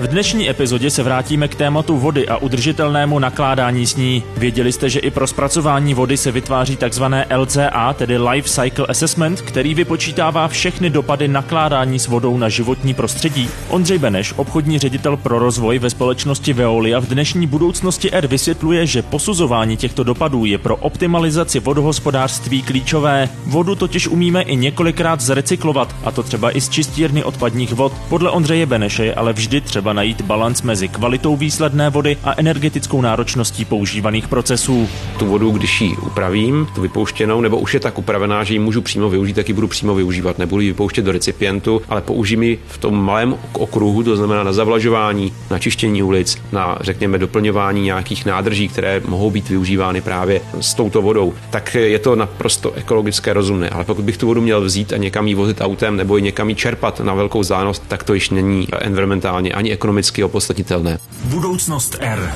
V dnešní epizodě se vrátíme k tématu vody a udržitelnému nakládání s ní. Věděli jste, že i pro zpracování vody se vytváří tzv. LCA, tedy Life Cycle Assessment, který vypočítává všechny dopady nakládání s vodou na životní prostředí. Ondřej Beneš, obchodní ředitel pro rozvoj ve společnosti Veolia v dnešní budoucnosti R vysvětluje, že posuzování těchto dopadů je pro optimalizaci vodohospodářství klíčové. Vodu totiž umíme i několikrát zrecyklovat, a to třeba i z čistírny odpadních vod. Podle Ondřeje Beneše je ale vždy třeba třeba najít balans mezi kvalitou výsledné vody a energetickou náročností používaných procesů. Tu vodu, když ji upravím, tu vypouštěnou, nebo už je tak upravená, že ji můžu přímo využít, tak ji budu přímo využívat. Nebudu ji vypouštět do recipientu, ale použijím ji v tom malém okruhu, to znamená na zavlažování, na čištění ulic, na řekněme doplňování nějakých nádrží, které mohou být využívány právě s touto vodou. Tak je to naprosto ekologické rozumné. Ale pokud bych tu vodu měl vzít a někam ji vozit autem nebo ji někam ji čerpat na velkou vzdálenost, tak to již není environmentálně ani ekonomicky opodstatnitelné. Budoucnost R.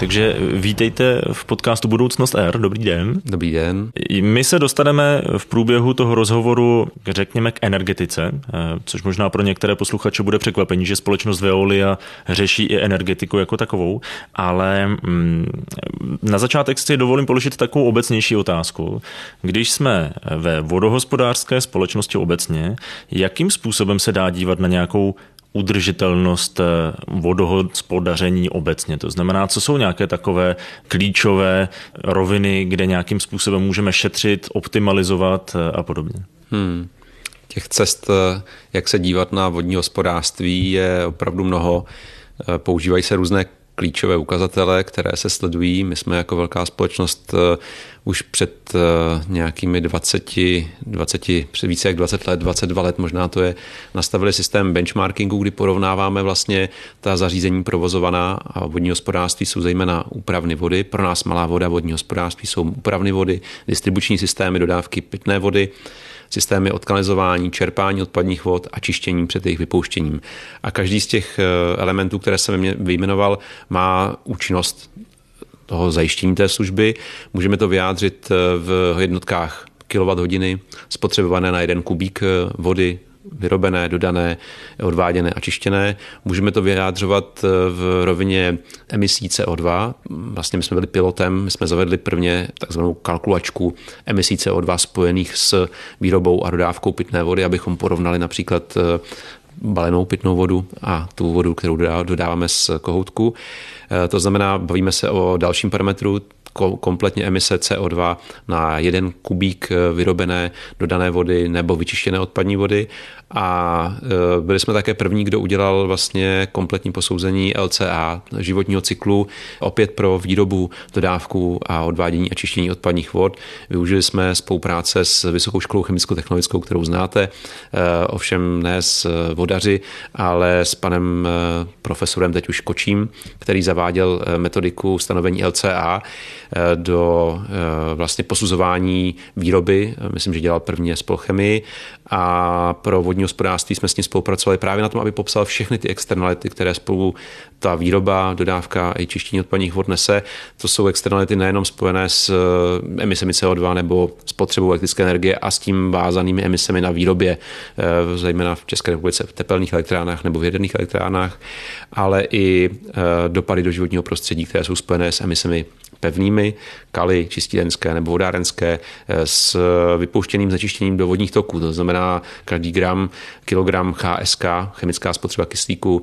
Takže vítejte v podcastu Budoucnost R. Dobrý den. Dobrý den. My se dostaneme v průběhu toho rozhovoru, řekněme, k energetice, eh, což možná pro některé posluchače bude překvapení, že společnost Veolia řeší i energetiku jako takovou, ale mm, na začátek si dovolím položit takovou obecnější otázku. Když jsme ve vodohospodářské společnosti obecně, jakým způsobem se dá dívat na nějakou udržitelnost eh, vodohospodaření obecně. To znamená, co jsou nějaké takové klíčové roviny, kde nějakým způsobem můžeme šetřit, optimalizovat eh, a podobně. Hmm. Těch cest, eh, jak se dívat na vodní hospodářství, je opravdu mnoho. Používají se různé klíčové ukazatele, které se sledují. My jsme jako velká společnost eh, už před eh, nějakými 20, 20 před více jak 20 let, 22 let možná to je, nastavili systém benchmarkingu, kdy porovnáváme vlastně ta zařízení provozovaná a vodní hospodářství jsou zejména úpravny vody. Pro nás malá voda, vodní hospodářství jsou úpravny vody, distribuční systémy, dodávky pitné vody systémy odkanalizování, čerpání odpadních vod a čištění před jejich vypouštěním. A každý z těch eh, elementů, které jsem vyjmenoval, má účinnost toho zajištění té služby. Můžeme to vyjádřit eh, v jednotkách kWh spotřebované na jeden kubík eh, vody vyrobené, dodané, odváděné a čištěné. Můžeme to vyjádřovat eh, v rovině emisí CO2. Vlastně my jsme byli pilotem, my jsme zavedli prvně takzvanou kalkulačku emisí CO2 spojených s výrobou a dodávkou pitné vody, abychom porovnali například eh, balenou pitnou vodu a tu vodu, kterou dodáváme z kohoutku. Eh, to znamená, bavíme se o dalším parametru, kompletně emise CO2 na jeden kubík vyrobené dodané vody nebo vyčištěné odpadní vody a e, byli jsme také první, kdo udělal vlastně kompletní posouzení LCA životního cyklu, opět pro výrobu, dodávku a odvádění a čištění odpadních vod. Využili jsme spolupráce s Vysokou školou chemicko-technologickou, kterou znáte, e, ovšem ne s vodaři, ale s panem e, profesorem teď už Kočím, který zaváděl metodiku stanovení LCA do vlastně posuzování výroby. Myslím, že dělal prvně spolchemii a pro vodní hospodářství jsme s ním spolupracovali právě na tom, aby popsal všechny ty externality, které spolu ta výroba, dodávka i čištění odpadních vod nese. To jsou externality nejenom spojené s eh, emisemi CO2 nebo spotřebou elektrické energie a s tím vázanými emisemi na výrobě, eh, zejména v České republice v tepelných elektrárnách nebo v jaderných elektrárnách, ale i eh, dopady do životního prostředí, které jsou spojené s emisemi pevnými, kaly čistírenské nebo vodárenské s vypouštěným znečištěním do vodních toků. To znamená každý gram, kilogram HSK, chemická spotřeba kyslíku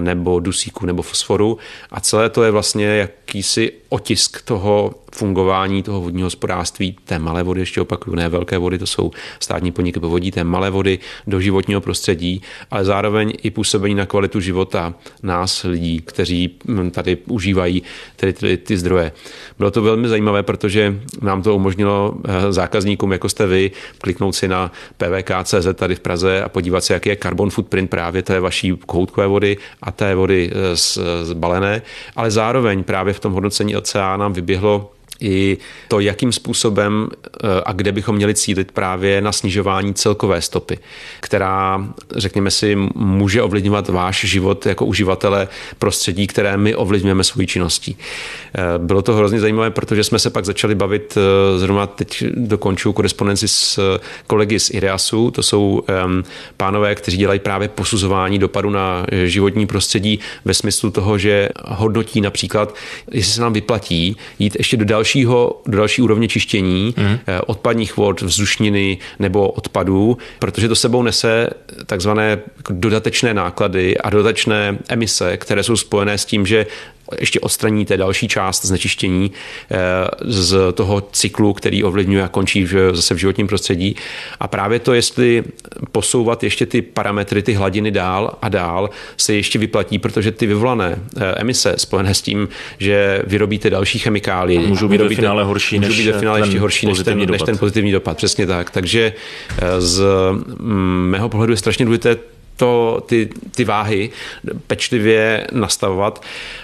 nebo dusíku nebo fosforu a celé to je vlastně jakýsi otisk toho fungování toho vodního hospodářství, té malé vody, ještě opakuju, ne velké vody, to jsou státní podniky povodí, té malé vody do životního prostředí, ale zároveň i působení na kvalitu života nás, lidí, kteří hm, tady užívají tedy ty, ty zdroje. Bylo to velmi zajímavé, protože nám to umožnilo eh, zákazníkům, jako jste vy, kliknout si na pvk.cz tady v Praze a podívat se, jaký je carbon footprint právě té vaší kohoutkové vody a té vody eh, zbalené, ale zároveň právě v tom hodnocení nám vyběhlo i to, jakým způsobem a kde bychom měli cílit právě na snižování celkové stopy, která, řekněme si, může ovlivňovat váš život jako uživatele prostředí, které my ovlivňujeme svojí činností. Bylo to hrozně zajímavé, protože jsme se pak začali bavit, zrovna teď dokončuju korespondenci s kolegy z IREASu, to jsou pánové, kteří dělají právě posuzování dopadu na životní prostředí ve smyslu toho, že hodnotí například, jestli se nám vyplatí jít ještě do dalšího, do další úrovně čištění mm. odpadních vod, vzdušniny nebo odpadů, protože to sebou nese takzvané jako dodatečné náklady a dodatečné emise, které jsou spojené s tím, že ještě odstraníte další část znečištění eh, z toho cyklu, který ovlivňuje a končí v, zase v životním prostředí. A právě to, jestli posouvat ještě ty parametry, ty hladiny dál a dál, se ještě vyplatí, protože ty vyvolané eh, emise spojené s tím, že vyrobíte další chemikálie, můžou být ve finále horší, než být ve finále ještě horší než ten, než ten pozitivní dopad. Přesně tak. Takže eh, z mm, mého pohledu je strašně důležité to, ty, ty váhy pečlivě nastavovat.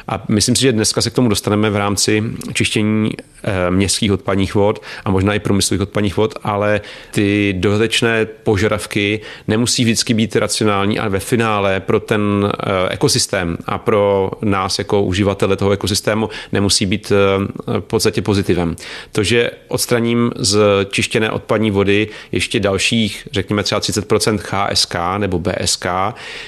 A myslím si, že dneska se k tomu dostaneme v rámci čištění eh, městských odpadních vod a možná i průmyslových odpadních vod, ale ty dodatečné požadavky nemusí vždycky být racionální, ale ve finále pro ten eh, ekosystém a pro nás jako uživatele toho ekosystému nemusí být eh, v podstatě pozitivem. To, že odstraním z čištěné odpadní vody ještě dalších, řekněme třeba 30% HSK nebo BSK,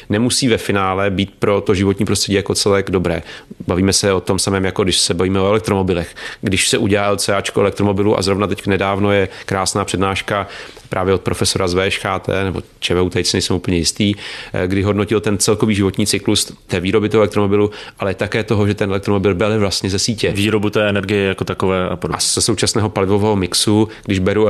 nemusí ve finále být pro to životní prostředí jako celek dobré. Bavíme se o tom samém, jako když se bavíme o elektromobilech. Když se udělá LCAčko elektromobilu a zrovna teď nedávno je krásná přednáška právě od profesora z VŠHT nebo ČVU, teď si nejsem úplně jistý, eh, kdy hodnotil ten celkový životní cyklus té výroby toho elektromobilu, ale také toho, že ten elektromobil byl vlastně ze sítě. Výrobu té energie jako takové a podobně. A ze současného palivového mixu, když beru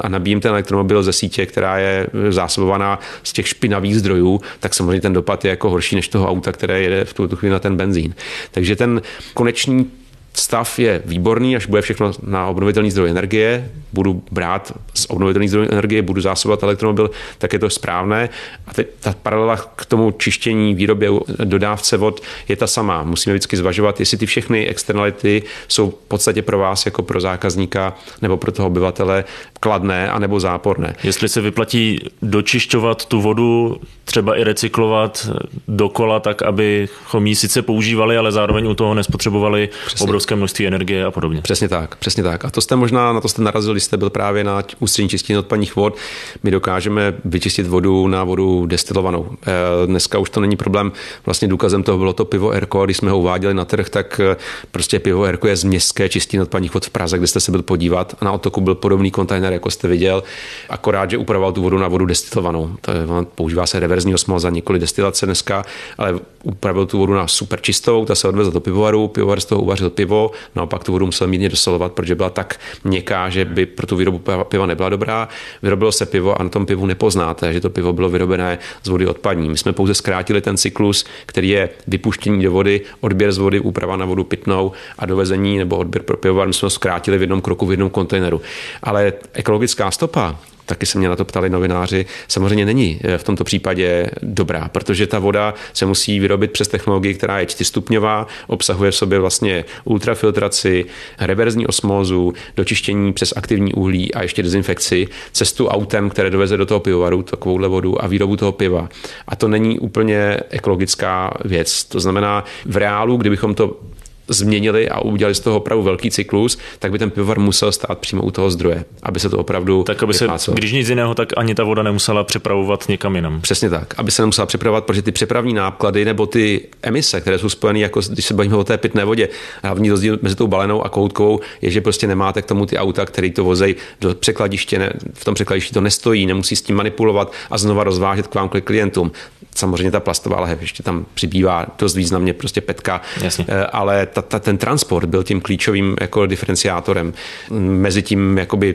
a nabíjím ten elektromobil ze sítě, která je zásobovaná z těch špinavých zdrojů, tak samozřejmě ten dopad je jako horší než toho auta, které jede v tu chvíli na ten benzín. Takže ten konečný stav je výborný, až bude všechno na obnovitelný zdroj energie, budu brát z obnovitelných zdrojů energie, budu zásobovat elektromobil, tak je to správné. A teď ta paralela k tomu čištění, výrobě, dodávce vod je ta samá. Musíme vždycky zvažovat, jestli ty všechny externality jsou v podstatě pro vás jako pro zákazníka nebo pro toho obyvatele kladné anebo záporné. Jestli se vyplatí dočišťovat tu vodu, třeba i recyklovat dokola, tak abychom ji sice používali, ale zároveň u toho nespotřebovali Přesně. obrovské množství energie a podobně. Přesně tak, přesně tak. A to jste možná, na to jste narazili, když jste byl právě na ústřední čištění odpadních vod. My dokážeme vyčistit vodu na vodu destilovanou. Eh, dneska už to není problém. Vlastně důkazem toho bylo to pivo Erko, když jsme ho uváděli na trh, tak eh, prostě pivo Erko je z městské čistění odpadních vod v Praze, kde jste se byl podívat. A na otoku byl podobný kontejner, jako jste viděl, akorát, že upravoval tu vodu na vodu destilovanou. To je, používá se reverzní osmoza, nikoli destilace dneska, ale upravil tu vodu na super čistou, ta se odvezla do pivovaru, pivovar z toho uvařil pivo, naopak tu vodu musel mírně dosolovat, protože byla tak měkká, že by pro tu výrobu piva nebyla dobrá. Vyrobilo se pivo a na tom pivu nepoznáte, že to pivo bylo vyrobené z vody odpadní. My jsme pouze zkrátili ten cyklus, který je vypuštění do vody, odběr z vody, úprava na vodu pitnou a dovezení nebo odběr pro pivovar. My jsme ho zkrátili v jednom kroku, v jednom kontejneru. Ale ekologická stopa, taky se mě na to ptali novináři, samozřejmě není eh, v tomto případě dobrá, protože ta voda se musí vyrobit přes technologii, která je čtyřstupňová, obsahuje v sobě vlastně ultrafiltraci, reverzní osmózu, dočištění přes aktivní uhlí a ještě dezinfekci, cestu autem, které doveze do toho pivovaru, takovouhle vodu a výrobu toho piva. A to není úplně ekologická věc. To znamená, v reálu, kdybychom to změnili a udělali z toho opravdu velký cyklus, tak by ten pivovar musel stát přímo u toho zdroje, aby se to opravdu Tak, aby se, když nic jiného, tak ani ta voda nemusela přepravovat někam jinam. Přesně tak, aby se nemusela přepravovat, protože ty přepravní náklady nebo ty emise, které jsou spojeny, jako když se bavíme o té pitné vodě, hlavní rozdíl mezi tou balenou a koutkovou je, že prostě nemáte k tomu ty auta, které to vozejí do překladiště, ne, v tom překladišti to nestojí, nemusí s tím manipulovat a znova rozvážet k vám k klientům. Samozřejmě ta plastová lahev ještě tam přibývá dost významně, prostě petka, Jasně. Eh, ale ta, ta, ten transport byl tím klíčovým jako diferenciátorem mezi tím jakoby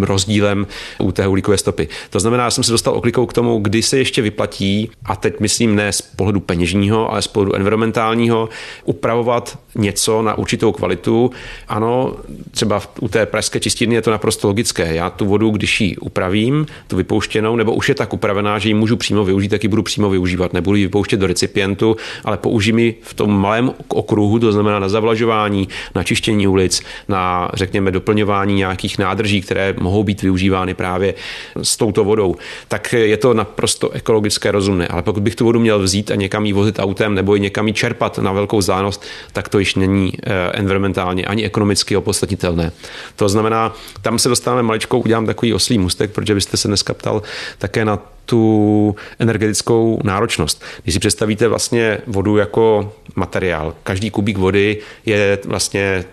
rozdílem u té uhlíkové stopy. To znamená, já jsem se dostal oklikou k tomu, kdy se ještě vyplatí, a teď myslím ne z pohledu peněžního, ale z pohledu environmentálního, upravovat něco na určitou kvalitu. Ano, třeba u té pražské čistírny je to naprosto logické. Já tu vodu, když ji upravím, tu vypouštěnou, nebo už je tak upravená, že ji můžu přímo využít, tak ji budu přímo využívat, nebudu ji vypouštět do recipientu, ale použijím ji v tom malém okruhu, to znamená na zavlažování, na čištění ulic, na řekněme doplňování nějakých nádrží, které mohou být využívány právě s touto vodou. Tak je to naprosto ekologické rozumné. Ale pokud bych tu vodu měl vzít a někam ji vozit autem nebo i někam ji čerpat na velkou vzdálenost, tak to již není eh, environmentálně ani ekonomicky opodstatnitelné. To znamená, tam se dostáváme maličkou, udělám takový oslý mustek, protože byste se dneska ptal také na tu energetickou náročnost. Když si představíte vlastně vodu jako materiál, každý kubík vody je vlastně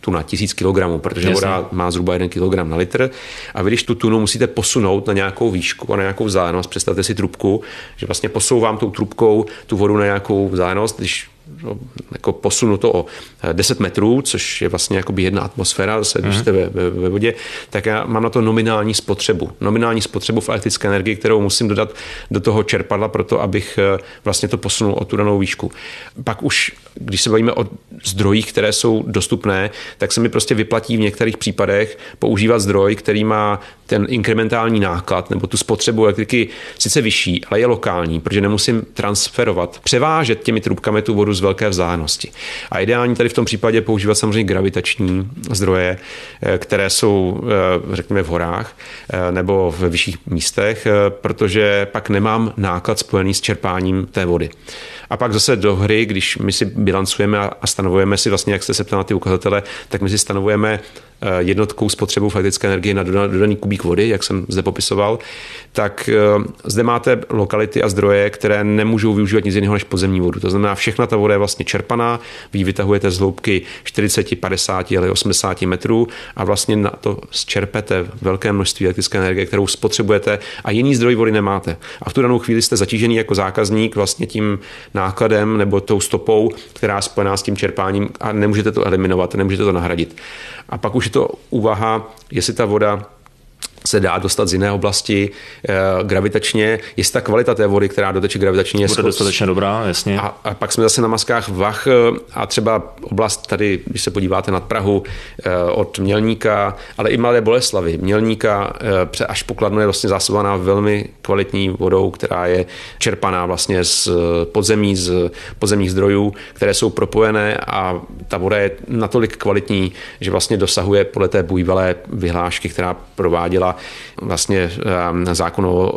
tu na tisíc kilogramů, protože Jasně. voda má zhruba jeden kilogram na litr a vy když tu tunu musíte posunout na nějakou výšku a na nějakou vzdálenost, představte si trubku, že vlastně posouvám tou trubkou tu vodu na nějakou vzdálenost, když jako posunu to o 10 metrů, což je vlastně jako jedna atmosféra, zase, když mhm. jste ve, ve, ve vodě, tak já mám na to nominální spotřebu. Nominální spotřebu v elektrické energii, kterou musím dodat do toho čerpadla proto, abych eh, vlastně to posunul o tu danou výšku. Pak už, když se bavíme o zdrojích, které jsou dostupné, tak se mi prostě vyplatí v některých případech používat zdroj, který má ten inkrementální náklad nebo tu spotřebu elektriky sice vyšší, ale je lokální, protože nemusím transferovat, převážet těmi trubkami tu vodu z velké vzdálenosti. A ideální tady v tom případě používat samozřejmě gravitační zdroje, eh, které jsou, eh, řekněme, v horách eh, nebo ve vyšších místech, protože pak nemám náklad spojený s čerpáním té vody. A pak zase do hry, když my si bilancujeme a stanovujeme si vlastně, jak jste se ptal na ty ukazatele, tak my si stanovujeme jednotkou spotřebu faktické energie na dodaný kubík vody, jak jsem zde popisoval, tak zde máte lokality a zdroje, které nemůžou využívat nic jiného než podzemní vodu. To znamená, všechna ta voda je vlastně čerpaná, vy vytahujete z hloubky 40, 50, ale 80 metrů a vlastně na to zčerpete velké množství elektrické energie, kterou spotřebujete a jiný zdroj vody nemáte. A v tu danou chvíli jste zatížený jako zákazník vlastně tím nákladem nebo tou stopou, která je spojená s tím čerpáním a nemůžete to eliminovat, nemůžete to nahradit. A pak už je to úvaha, jestli ta voda se dá dostat z jiné oblasti e, gravitačně. Jestli ta kvalita té vody, která doteče gravitačně, je dostatečně dobrá, jasně. A, a pak jsme zase na maskách Vach eh, a třeba oblast tady, když se podíváte nad Prahu, e, od Mělníka, ale i Malé Boleslavy. Mělníka e, až pokladno je vlastně zásobovaná velmi kvalitní vodou, která je čerpaná vlastně z podzemí, z podzemních zdrojů, které jsou propojené a ta voda je natolik kvalitní, že vlastně dosahuje podle té bývalé vyhlášky, která prováděla vlastně eh, zákon o,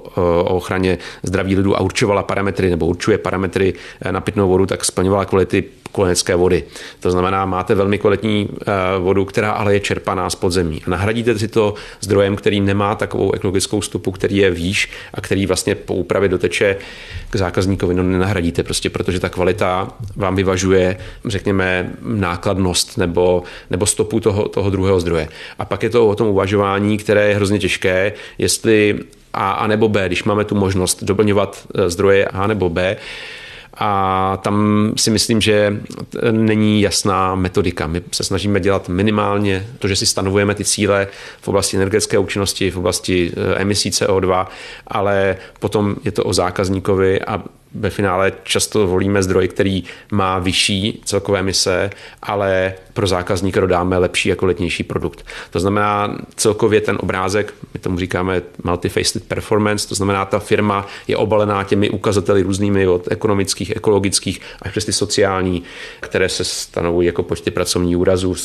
ochraně zdraví lidu a určovala parametry nebo určuje parametry eh, na pitnou vodu, tak splňovala kvality kolenecké vody. To znamená, máte velmi kvalitní eh, vodu, která ale je čerpaná z podzemí. Nahradíte si to zdrojem, který nemá takovou ekologickou stupu, který je výš a který vlastně po úpravě doteče k zákazníkovi. No nenahradíte prostě, protože ta kvalita vám vyvažuje, řekněme, nákladnost nebo, nebo stopu toho, toho druhého zdroje. A pak je to o tom uvažování, které je hrozně těžké, jestli a, a nebo B, když máme tu možnost doplňovat eh, zdroje A nebo B, a tam si myslím, že není jasná metodika. My se snažíme dělat minimálně to, že si stanovujeme ty cíle v oblasti energetické účinnosti, v oblasti eh, emisí CO2, ale potom je to o zákazníkovi a ve finále často volíme zdroj, který má vyšší celkové emise, ale pro zákazníka dodáme lepší jako letnější produkt. To znamená celkově ten obrázek, my tomu říkáme multifaceted performance, to znamená ta firma je obalená těmi ukazateli různými od ekonomických, ekologických až přes ty sociální, které se stanovují jako počty pracovních úrazů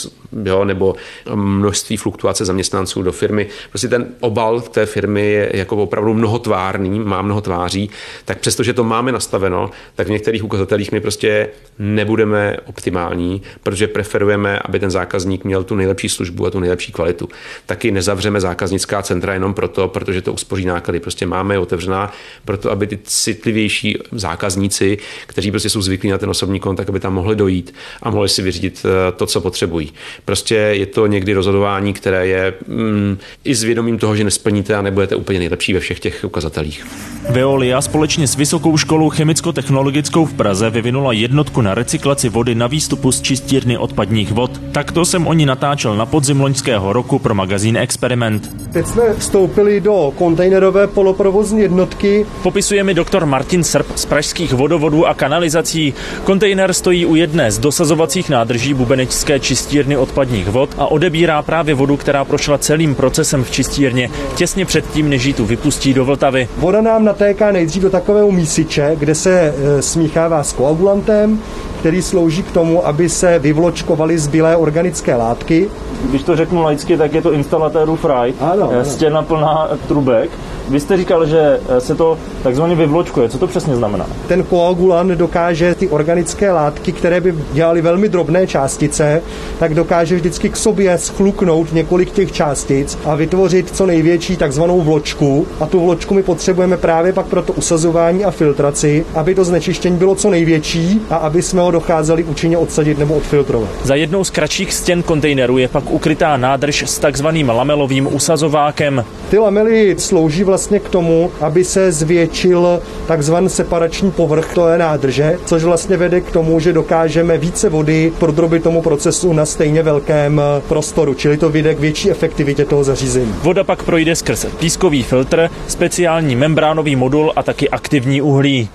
jo, nebo množství fluktuace zaměstnanců do firmy. Prostě ten obal té firmy je jako opravdu mnohotvárný, má mnoho tváří, tak přestože to máme nastaveno, tak v některých ukazatelích my prostě nebudeme optimální, protože preferujeme, aby ten zákazník měl tu nejlepší službu a tu nejlepší kvalitu. Taky nezavřeme zákaznická centra jenom proto, protože to uspoří náklady. Prostě máme je otevřená proto, aby ty citlivější zákazníci, kteří prostě jsou zvyklí na ten osobní kontakt, aby tam mohli dojít a mohli si vyřídit eh, to, co potřebují. Prostě je to někdy rozhodování, které je mm, i s vědomím toho, že nesplníte a nebudete úplně nejlepší ve všech těch ukazatelích. Veolia společně s Vysokou školou školou chemicko-technologickou v Praze vyvinula jednotku na recyklaci vody na výstupu z čistírny odpadních vod. Takto jsem o ní natáčel na podzim loňského roku pro magazín Experiment. Teď jsme vstoupili do kontejnerové poloprovozní jednotky. Popisuje mi doktor Martin Srb z pražských vodovodů a kanalizací. Kontejner stojí u jedné z dosazovacích nádrží bubenečské čistírny odpadních vod a odebírá právě vodu, která prošla celým procesem v čistírně těsně předtím, než ji tu vypustí do Vltavy. Voda nám natéká nejdřív do takového mísiče, kde se e, smíchává s koagulantem, který slouží k tomu, aby se vyvločkovaly zbylé organické látky. Když to řeknu laicky, tak je to instalatérův raj, Ano, ano. stěna plná trubek. Vy jste říkal, že se to takzvaně vyvločkuje. Co to přesně znamená? Ten koagulant dokáže ty organické látky, které by dělaly velmi drobné částice, tak dokáže vždycky k sobě schluknout několik těch částic a vytvořit co největší takzvanou vločku. A tu vločku my potřebujeme právě pak pro to usazování a filtraci, aby to znečištění bylo co největší a aby jsme ho docházeli účinně odsadit nebo odfiltrovat. Za jednou z kratších stěn kontejneru je pak ukrytá nádrž s takzvaným lamelovým usazovákem. Ty lamely slouží vlastně k tomu, aby se zvětšil takzvaný separační povrch té nádrže, což vlastně vede k tomu, že dokážeme více vody prodrobit tomu procesu na stejně velkém eh, prostoru, čili to vyjde k větší efektivitě toho zařízení. Voda pak projde skrz pískový filtr, speciální membránový modul a taky aktivní uhlí.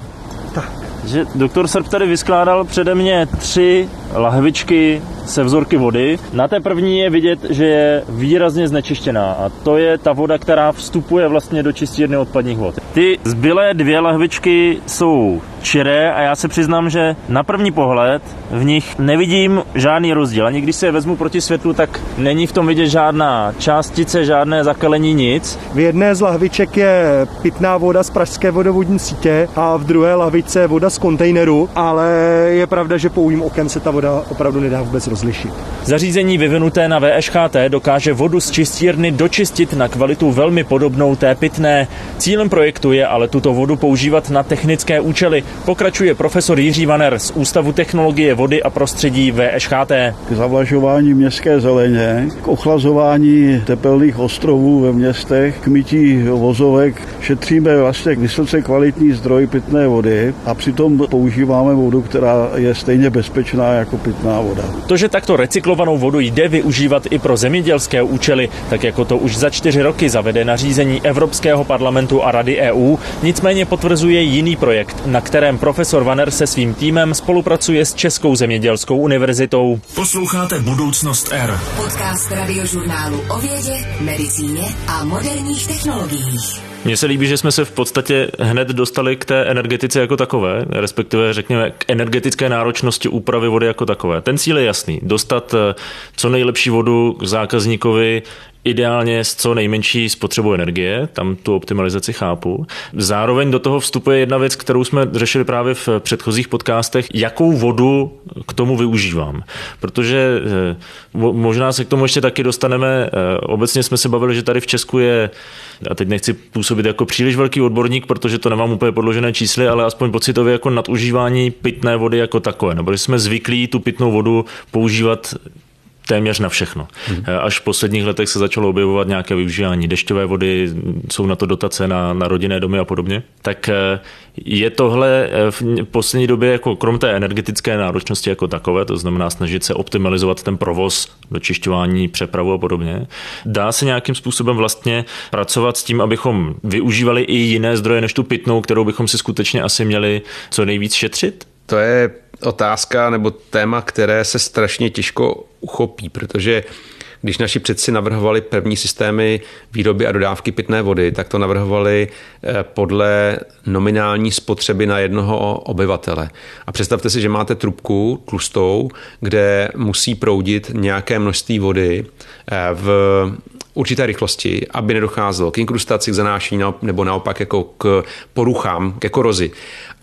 Že doktor Srb tady vyskládal přede mě tři lahvičky se vzorky vody. Na té první je vidět, že je výrazně znečištěná a to je ta voda, která vstupuje vlastně do čistírny odpadních vod. Ty zbylé dvě lahvičky jsou čiré a já se přiznám, že na první pohled v nich nevidím žádný rozdíl. Ani když se je vezmu proti světlu, tak není v tom vidět žádná částice, žádné zakalení, nic. V jedné z lahviček je pitná voda z pražské vodovodní sítě a v druhé lahvičce je voda z kontejneru, ale je pravda, že pouhým okem se ta voda opravdu nedá vůbec rozlišit. Zařízení vyvinuté na VŠHT dokáže vodu z čistírny dočistit na kvalitu velmi podobnou té pitné. Cílem projektu je ale tuto vodu používat na technické účely, pokračuje profesor Jiří Vaner z Ústavu technologie vody a prostředí VŠHT. K zavlažování městské zeleně, k ochlazování tepelných ostrovů ve městech, k mytí vozovek šetříme vlastně vysoce kvalitní zdroj pitné vody a přitom používáme vodu, která je stejně bezpečná jako pitná voda. To, že takto recyklovanou vodu jde využívat i pro zemědělské účely, tak jako to už za čtyři roky zavede nařízení Evropského parlamentu a Rady EU, nicméně potvrzuje jiný projekt, na kterém profesor Vaner se svým týmem spolupracuje s Českou zemědělskou univerzitou. Posloucháte Budoucnost R. Podcast radiožurnálu o vědě, medicíně a moderních technologiích. Mně se líbí, že jsme se v podstatě hned dostali k té energetice jako takové, respektive řekněme k energetické náročnosti úpravy vody jako takové. Ten cíl je jasný. Dostat eh, co nejlepší vodu k zákazníkovi ideálně s co nejmenší spotřebou energie, tam tu optimalizaci chápu. Zároveň do toho vstupuje jedna věc, kterou jsme řešili právě v předchozích podcastech, jakou vodu k tomu využívám. Protože eh, možná se k tomu ještě taky dostaneme, eh, obecně jsme se bavili, že tady v Česku je, a teď nechci působit jako příliš velký odborník, protože to nemám úplně podložené čísly, ale aspoň pocitově jako nadužívání pitné vody jako takové. Nebo jsme zvyklí tu pitnou vodu používat téměř na všechno. Hmm. Až v posledních letech se začalo objevovat nějaké využívání dešťové vody, jsou na to dotace na, na rodinné domy a podobně. Tak eh, je tohle eh, v poslední době, jako krom té energetické náročnosti jako takové, to znamená snažit se optimalizovat ten provoz, dočišťování, přepravu a podobně, dá se nějakým způsobem vlastně pracovat s tím, abychom využívali i jiné zdroje než tu pitnou, kterou bychom si skutečně asi měli co nejvíc šetřit? To je otázka nebo téma, které se strašně těžko uchopí, protože když naši předci navrhovali první systémy výroby a dodávky pitné vody, tak to navrhovali eh, podle nominální spotřeby na jednoho obyvatele. A představte si, že máte trubku tlustou, kde musí proudit nějaké množství vody eh, v určité rychlosti, aby nedocházelo k inkrustaci, k zanášení nebo naopak jako k poruchám, ke korozi.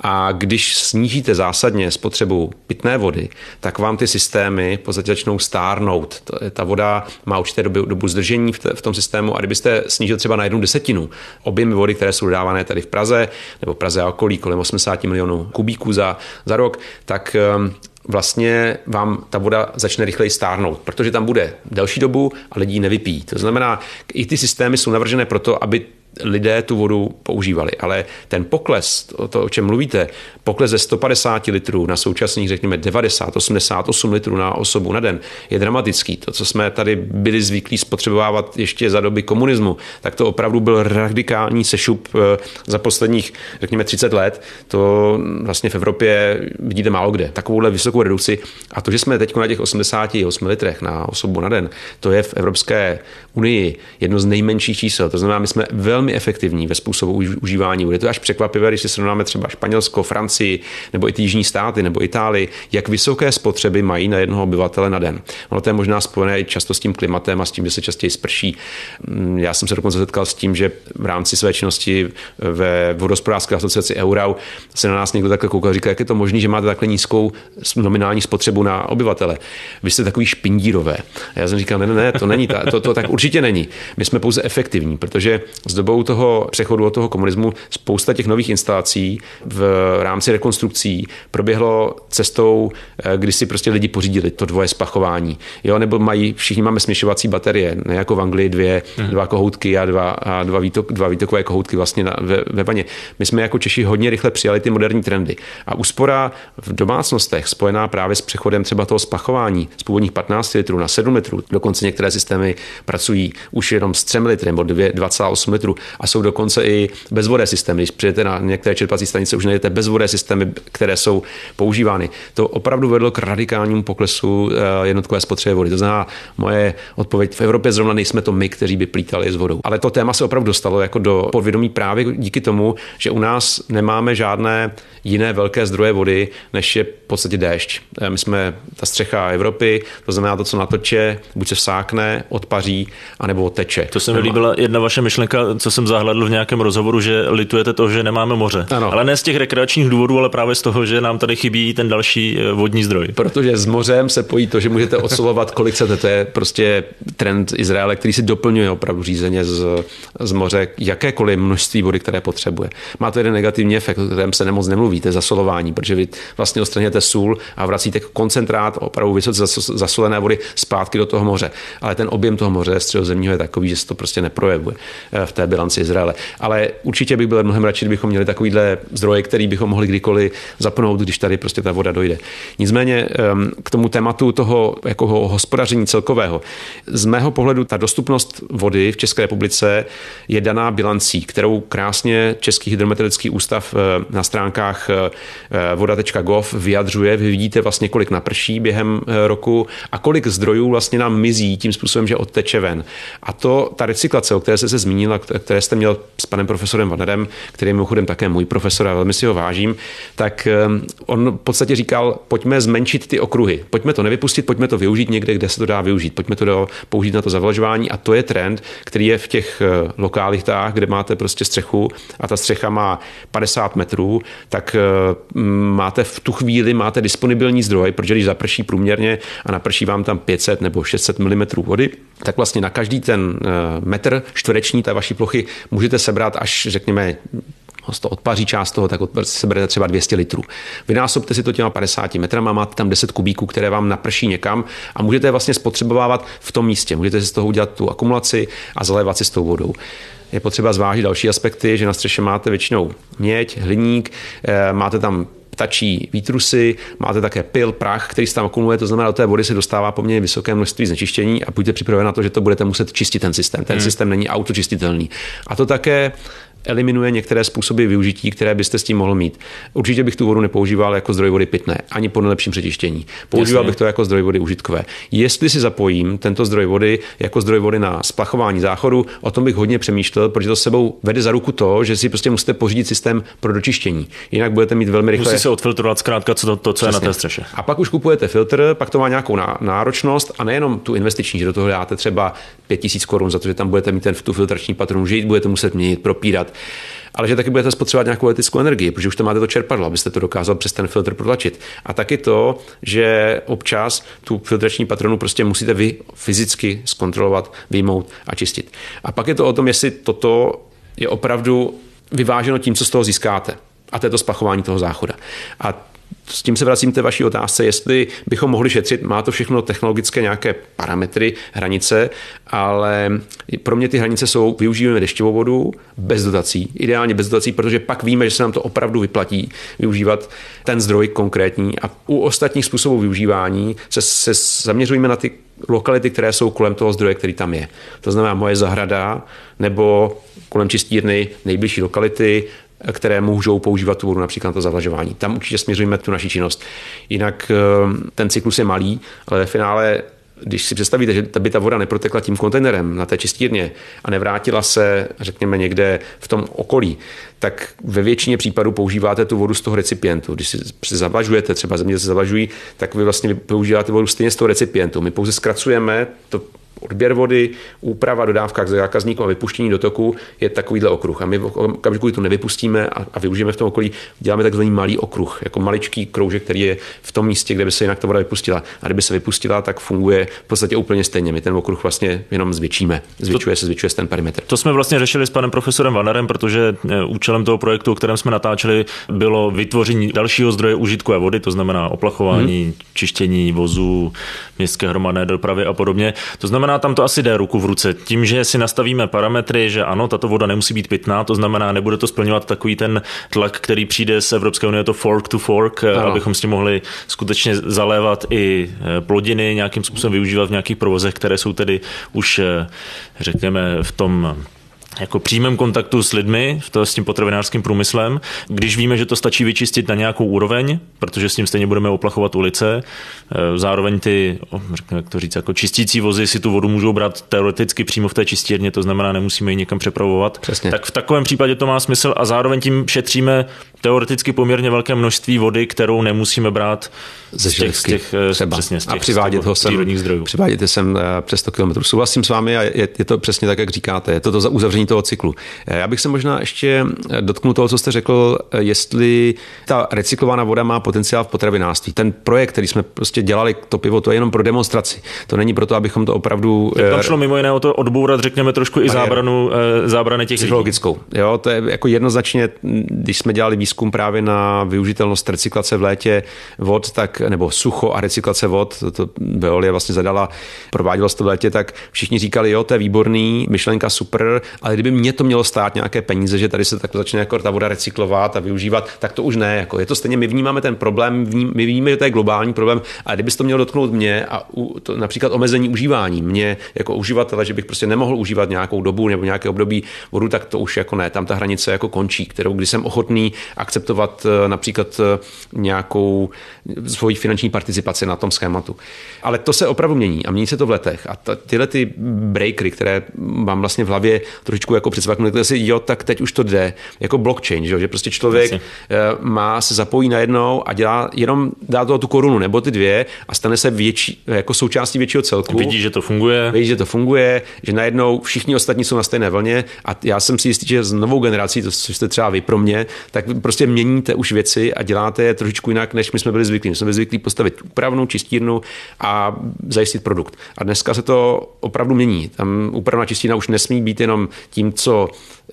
A když snížíte zásadně spotřebu pitné vody, tak vám ty systémy podstatě začnou stárnout. Ta voda má určité dobu, dobu zdržení v tom systému a kdybyste snížil třeba na jednu desetinu objemy vody, které jsou dodávané tady v Praze, nebo Praze a okolí kolem 80 milionů kubíků za, za rok, tak ehm, vlastně vám ta voda začne rychleji stárnout, protože tam bude delší dobu a lidi nevypijí. To znamená, i ty systémy jsou navržené proto, aby lidé tu vodu používali. Ale ten pokles, to, to, o čem mluvíte, pokles ze 150 litrů na současných, řekněme, 90, 88 litrů na osobu na den, je dramatický. To, co jsme tady byli zvyklí spotřebovávat ještě za doby komunismu, tak to opravdu byl radikální sešup eh, za posledních, řekněme, 30 let. To vlastně v Evropě vidíte málo kde. Takovouhle vysokou redukci. A to, že jsme teď na těch 88 litrech na osobu na den, to je v Evropské unii jedno z nejmenších čísel. To znamená, my jsme velmi velmi efektivní ve způsobu užívání vody. To je až překvapivé, když si srovnáme třeba Španělsko, Francii nebo i ty jižní státy nebo Itálii, jak vysoké spotřeby mají na jednoho obyvatele na den. Ono to je možná spojené často s tím klimatem a s tím, že se častěji sprší. Mm, já jsem se dokonce setkal s tím, že v rámci své činnosti ve vodospodářské asociaci Eurau se na nás někdo takhle koukal, říká, jak je to možné, že máte takhle nízkou nominální spotřebu na obyvatele. Vy jste takový špindírové. A já jsem říkal, ne, ne, ne, to není, ta, to, to tak určitě není. My jsme pouze efektivní, protože s dobou toho přechodu od toho komunismu spousta těch nových instalací v rámci rekonstrukcí proběhlo cestou, eh, kdy si prostě lidi pořídili to dvoje spachování. Jo, nebo mají, všichni máme směšovací baterie, ne jako v Anglii dvě, hmm. dva kohoutky a dva, a dva, výtok, dva výtokové kohoutky vlastně na, ve, ve vaně. My jsme jako Češi hodně rychle přijali ty moderní trendy. A úspora v domácnostech spojená právě s přechodem třeba toho spachování z původních 15 litrů na 7 litrů, dokonce některé systémy pracují už jenom s 3 litry nebo 2,8 litrů a jsou dokonce i bezvodé systémy. Když přijete na některé čerpací stanice, už najdete bezvodé systémy, které jsou používány. To opravdu vedlo k radikálnímu poklesu eh, jednotkové spotřeby vody. To znamená, moje odpověď v Evropě zrovna nejsme to my, kteří by plítali s vodou. Ale to téma se opravdu dostalo jako do podvědomí právě díky tomu, že u nás nemáme žádné jiné velké zdroje vody, než je v podstatě déšť. Eh, my jsme ta střecha Evropy, to znamená to, co natoče, buď se vsákne, odpaří, anebo teče. To se mi líbila jedna vaše myšlenka, co jsem zahledl v nějakém rozhovoru, že litujete to, že nemáme moře. Ano. Ale ne z těch rekreačních důvodů, ale právě z toho, že nám tady chybí ten další eh, vodní zdroj. Protože s mořem se pojí to, že můžete odsolovat, kolik chcete. To je prostě trend Izraele, který si doplňuje opravdu řízeně z, z moře jakékoliv množství vody, které potřebuje. Má to jeden negativní efekt, o kterém se nemoc nemluví, je zasolování, protože vy vlastně odstraněte sůl a vracíte koncentrát opravdu vysoce zasolené vody zpátky do toho moře. Ale ten objem toho moře středozemního je takový, že se to prostě neprojevuje eh, v té bilanci Izraele. Ale určitě bych byl mnohem radši, kdybychom měli takovýhle zdroje, který bychom mohli kdykoliv zapnout, když tady prostě ta voda dojde. Nicméně ehm, k tomu tématu toho jako hospodaření celkového. Z mého pohledu ta dostupnost vody v České republice je daná bilancí, kterou krásně Český hydrometeorický ústav eh, na stránkách eh, voda.gov vyjadřuje. Vy vidíte vlastně, kolik naprší během roku a kolik zdrojů vlastně nám mizí tím způsobem, že odteče ven. A to, ta recyklace, o které jste se zmínila, které jste měl s panem profesorem Vanerem, který je mimochodem také můj profesor a velmi si ho vážím, tak ehm, on v podstatě říkal, pojďme zmenšit ty okruhy, pojďme to nevypustit, pojďme to využít někde, kde se to dá využít, pojďme to do, použít na to zavlažování a to je trend, který je v těch eh, lokalitách, kde máte prostě střechu a ta střecha má 50 metrů, tak eh, máte v tu chvíli máte disponibilní zdroj, protože když zaprší průměrně a naprší vám tam 500 nebo 600 mm vody, tak vlastně na každý ten eh, metr čtvereční té vaší plochy můžete sebrat až, řekněme, to odpaří část toho, tak seberete třeba 200 litrů. Vynásobte si to těma 50 metrama, máte tam 10 kubíků, které vám naprší někam a můžete vlastně spotřebovávat v tom místě. Můžete si z toho udělat tu akumulaci a zalévat si s tou vodou je potřeba zvážit další aspekty, že na střeše máte většinou měď, hliník, eh, máte tam ptačí výtrusy, máte také pil, prach, který se tam akumuluje, to znamená, do té vody se dostává poměrně vysoké množství znečištění a buďte připraveni na to, že to budete muset čistit ten systém. Ten hmm. systém není autočistitelný. A to také eliminuje některé způsoby využití, které byste s tím mohl mít. Určitě bych tu vodu nepoužíval jako zdroj vody pitné, ani po nejlepším přečištění. Používal Jasně. bych to jako zdroj vody užitkové. Jestli si zapojím tento zdroj vody jako zdroj vody na splachování záchodu, o tom bych hodně přemýšlel, protože to s sebou vede za ruku to, že si prostě musíte pořídit systém pro dočištění. Jinak budete mít velmi rychle. Musí se odfiltrovat zkrátka co to, to co Přesně. je na té střeše. A pak už kupujete filtr, pak to má nějakou náročnost a nejenom tu investiční, že do toho dáte třeba 5000 korun za to, že tam budete mít ten, tu filtrační patronu, ji budete muset měnit, propírat ale že taky budete spotřebovat nějakou elektrickou energii, protože už tam máte to čerpadlo, abyste to dokázal přes ten filtr protlačit. A taky to, že občas tu filtrační patronu prostě musíte vy fyzicky zkontrolovat, vyjmout a čistit. A pak je to o tom, jestli toto je opravdu vyváženo tím, co z toho získáte. A to je to spachování toho záchoda. A s tím se vracím té vaší otázce, jestli bychom mohli šetřit. Má to všechno technologické nějaké parametry, hranice, ale pro mě ty hranice jsou, využíváme dešťovou vodu bez dotací, ideálně bez dotací, protože pak víme, že se nám to opravdu vyplatí využívat ten zdroj konkrétní a u ostatních způsobů využívání se, se zaměřujeme na ty lokality, které jsou kolem toho zdroje, který tam je. To znamená moje zahrada nebo kolem čistírny nejbližší lokality, které můžou používat tu vodu například na to zavlažování. Tam určitě směřujeme tu naši činnost. Jinak eh, ten cyklus je malý, ale ve finále když si představíte, že by ta voda neprotekla tím kontejnerem na té čistírně a nevrátila se, řekněme, někde v tom okolí, tak ve většině případů používáte tu vodu z toho recipientu. Když si zavlažujete, třeba země se zavlažují, tak vy vlastně používáte vodu stejně z toho recipientu. My pouze zkracujeme to odběr vody, úprava, dodávka k zákazníkům a vypuštění do toku je takovýhle okruh. A my v okamžiku, kdy to nevypustíme a, a využijeme v tom okolí, děláme takzvaný malý okruh, jako maličký kroužek, který je v tom místě, kde by se jinak ta voda vypustila. A kdyby se vypustila, tak funguje v podstatě úplně stejně. My ten okruh vlastně jenom zvětšíme. Zvětšuje se, zvětšuje se ten perimetr. To jsme vlastně řešili s panem profesorem Vanerem, protože e, účelem toho projektu, o kterém jsme natáčeli, bylo vytvoření dalšího zdroje užitkové vody, to znamená oplachování, hmm. čištění vozů, městské hromadné dopravy a podobně. To znamená, tam to asi jde ruku v ruce. Tím, že si nastavíme parametry, že ano, tato voda nemusí být pitná, to znamená, nebude to splňovat takový ten tlak, který přijde z Evropské unie, to fork to fork, ano. abychom s tím mohli skutečně zalévat i eh, plodiny, nějakým způsobem využívat v nějakých provozech, které jsou tedy už, eh, řekněme, v tom jako přímém kontaktu s lidmi, to s tím potravinářským průmyslem, když víme, že to stačí vyčistit na nějakou úroveň, protože s tím stejně budeme oplachovat ulice. Eh, zároveň ty, řekněme, jak to říct, jako čistící vozy si tu vodu můžou brát teoreticky přímo v té čistírně, to znamená, nemusíme ji někam přepravovat. Přesně. Tak v takovém případě to má smysl a zároveň tím šetříme teoreticky poměrně velké množství vody, kterou nemusíme brát ze z těch, z těch, eh, třeba. Přesně, z těch, a přivádět ho sem, zdrojů. Přivádět sem eh, přes 100 km. Souhlasím s vámi a je, je, to přesně tak, jak říkáte. Je to to za uzavření toho cyklu. Eh, já bych se možná ještě dotknul toho, co jste řekl, jestli ta recyklovaná voda má potenciál v potravinářství. Ten projekt, který jsme prostě dělali, to pivo, to je jenom pro demonstraci. To není proto, abychom to opravdu. Tak tam šlo mimo jiné o to odbourat, řekněme, trošku i zábranu, zábrany těch psychologickou. Jo, to je jako jednoznačně, když jsme dělali výzkum právě na využitelnost recyklace v létě vod, tak, nebo sucho a recyklace vod, to, to Veolia vlastně zadala, provádělo to v létě, tak všichni říkali, jo, to je výborný, myšlenka super, ale kdyby mě to mělo stát nějaké peníze, že tady se tak začne jako ta voda recyklovat a využívat, tak to už ne. Jako je to stejně, my vnímáme ten problém, my víme, že to je globální problém, a kdyby to mělo dotknout mě a u, to, například omezení užívání, mě jako uživatele, že bych prostě nemohl užívat nějakou dobu nebo nějaké období vodu, tak to už jako ne, tam ta hranice jako končí, kterou když jsem ochotný akceptovat eh, například eh, nějakou svoji finanční participaci na tom schématu. Ale to se opravdu mění a mění se to v letech. A ta, tyhle ty breakery, které mám vlastně v hlavě trošičku jako předsvaknuté, si jo, tak teď už to jde. Jako blockchain, že, že prostě člověk Asi. Eh, má, se zapojí najednou a dělá jenom dá to tu korunu nebo ty dvě a stane se větší, jako součástí většího celku. Vidí, že to funguje. Vidí, že to funguje, že najednou všichni ostatní jsou na stejné vlně a já jsem si jistý, že s novou generací, to jste třeba vy pro mě, tak prostě měníte už věci a děláte je trošičku jinak, než my jsme byli zvyklí. My jsme byli zvyklí postavit úpravnou čistírnu a zajistit produkt. A dneska se to opravdu mění. Tam úpravná čistírna už nesmí být jenom tím, co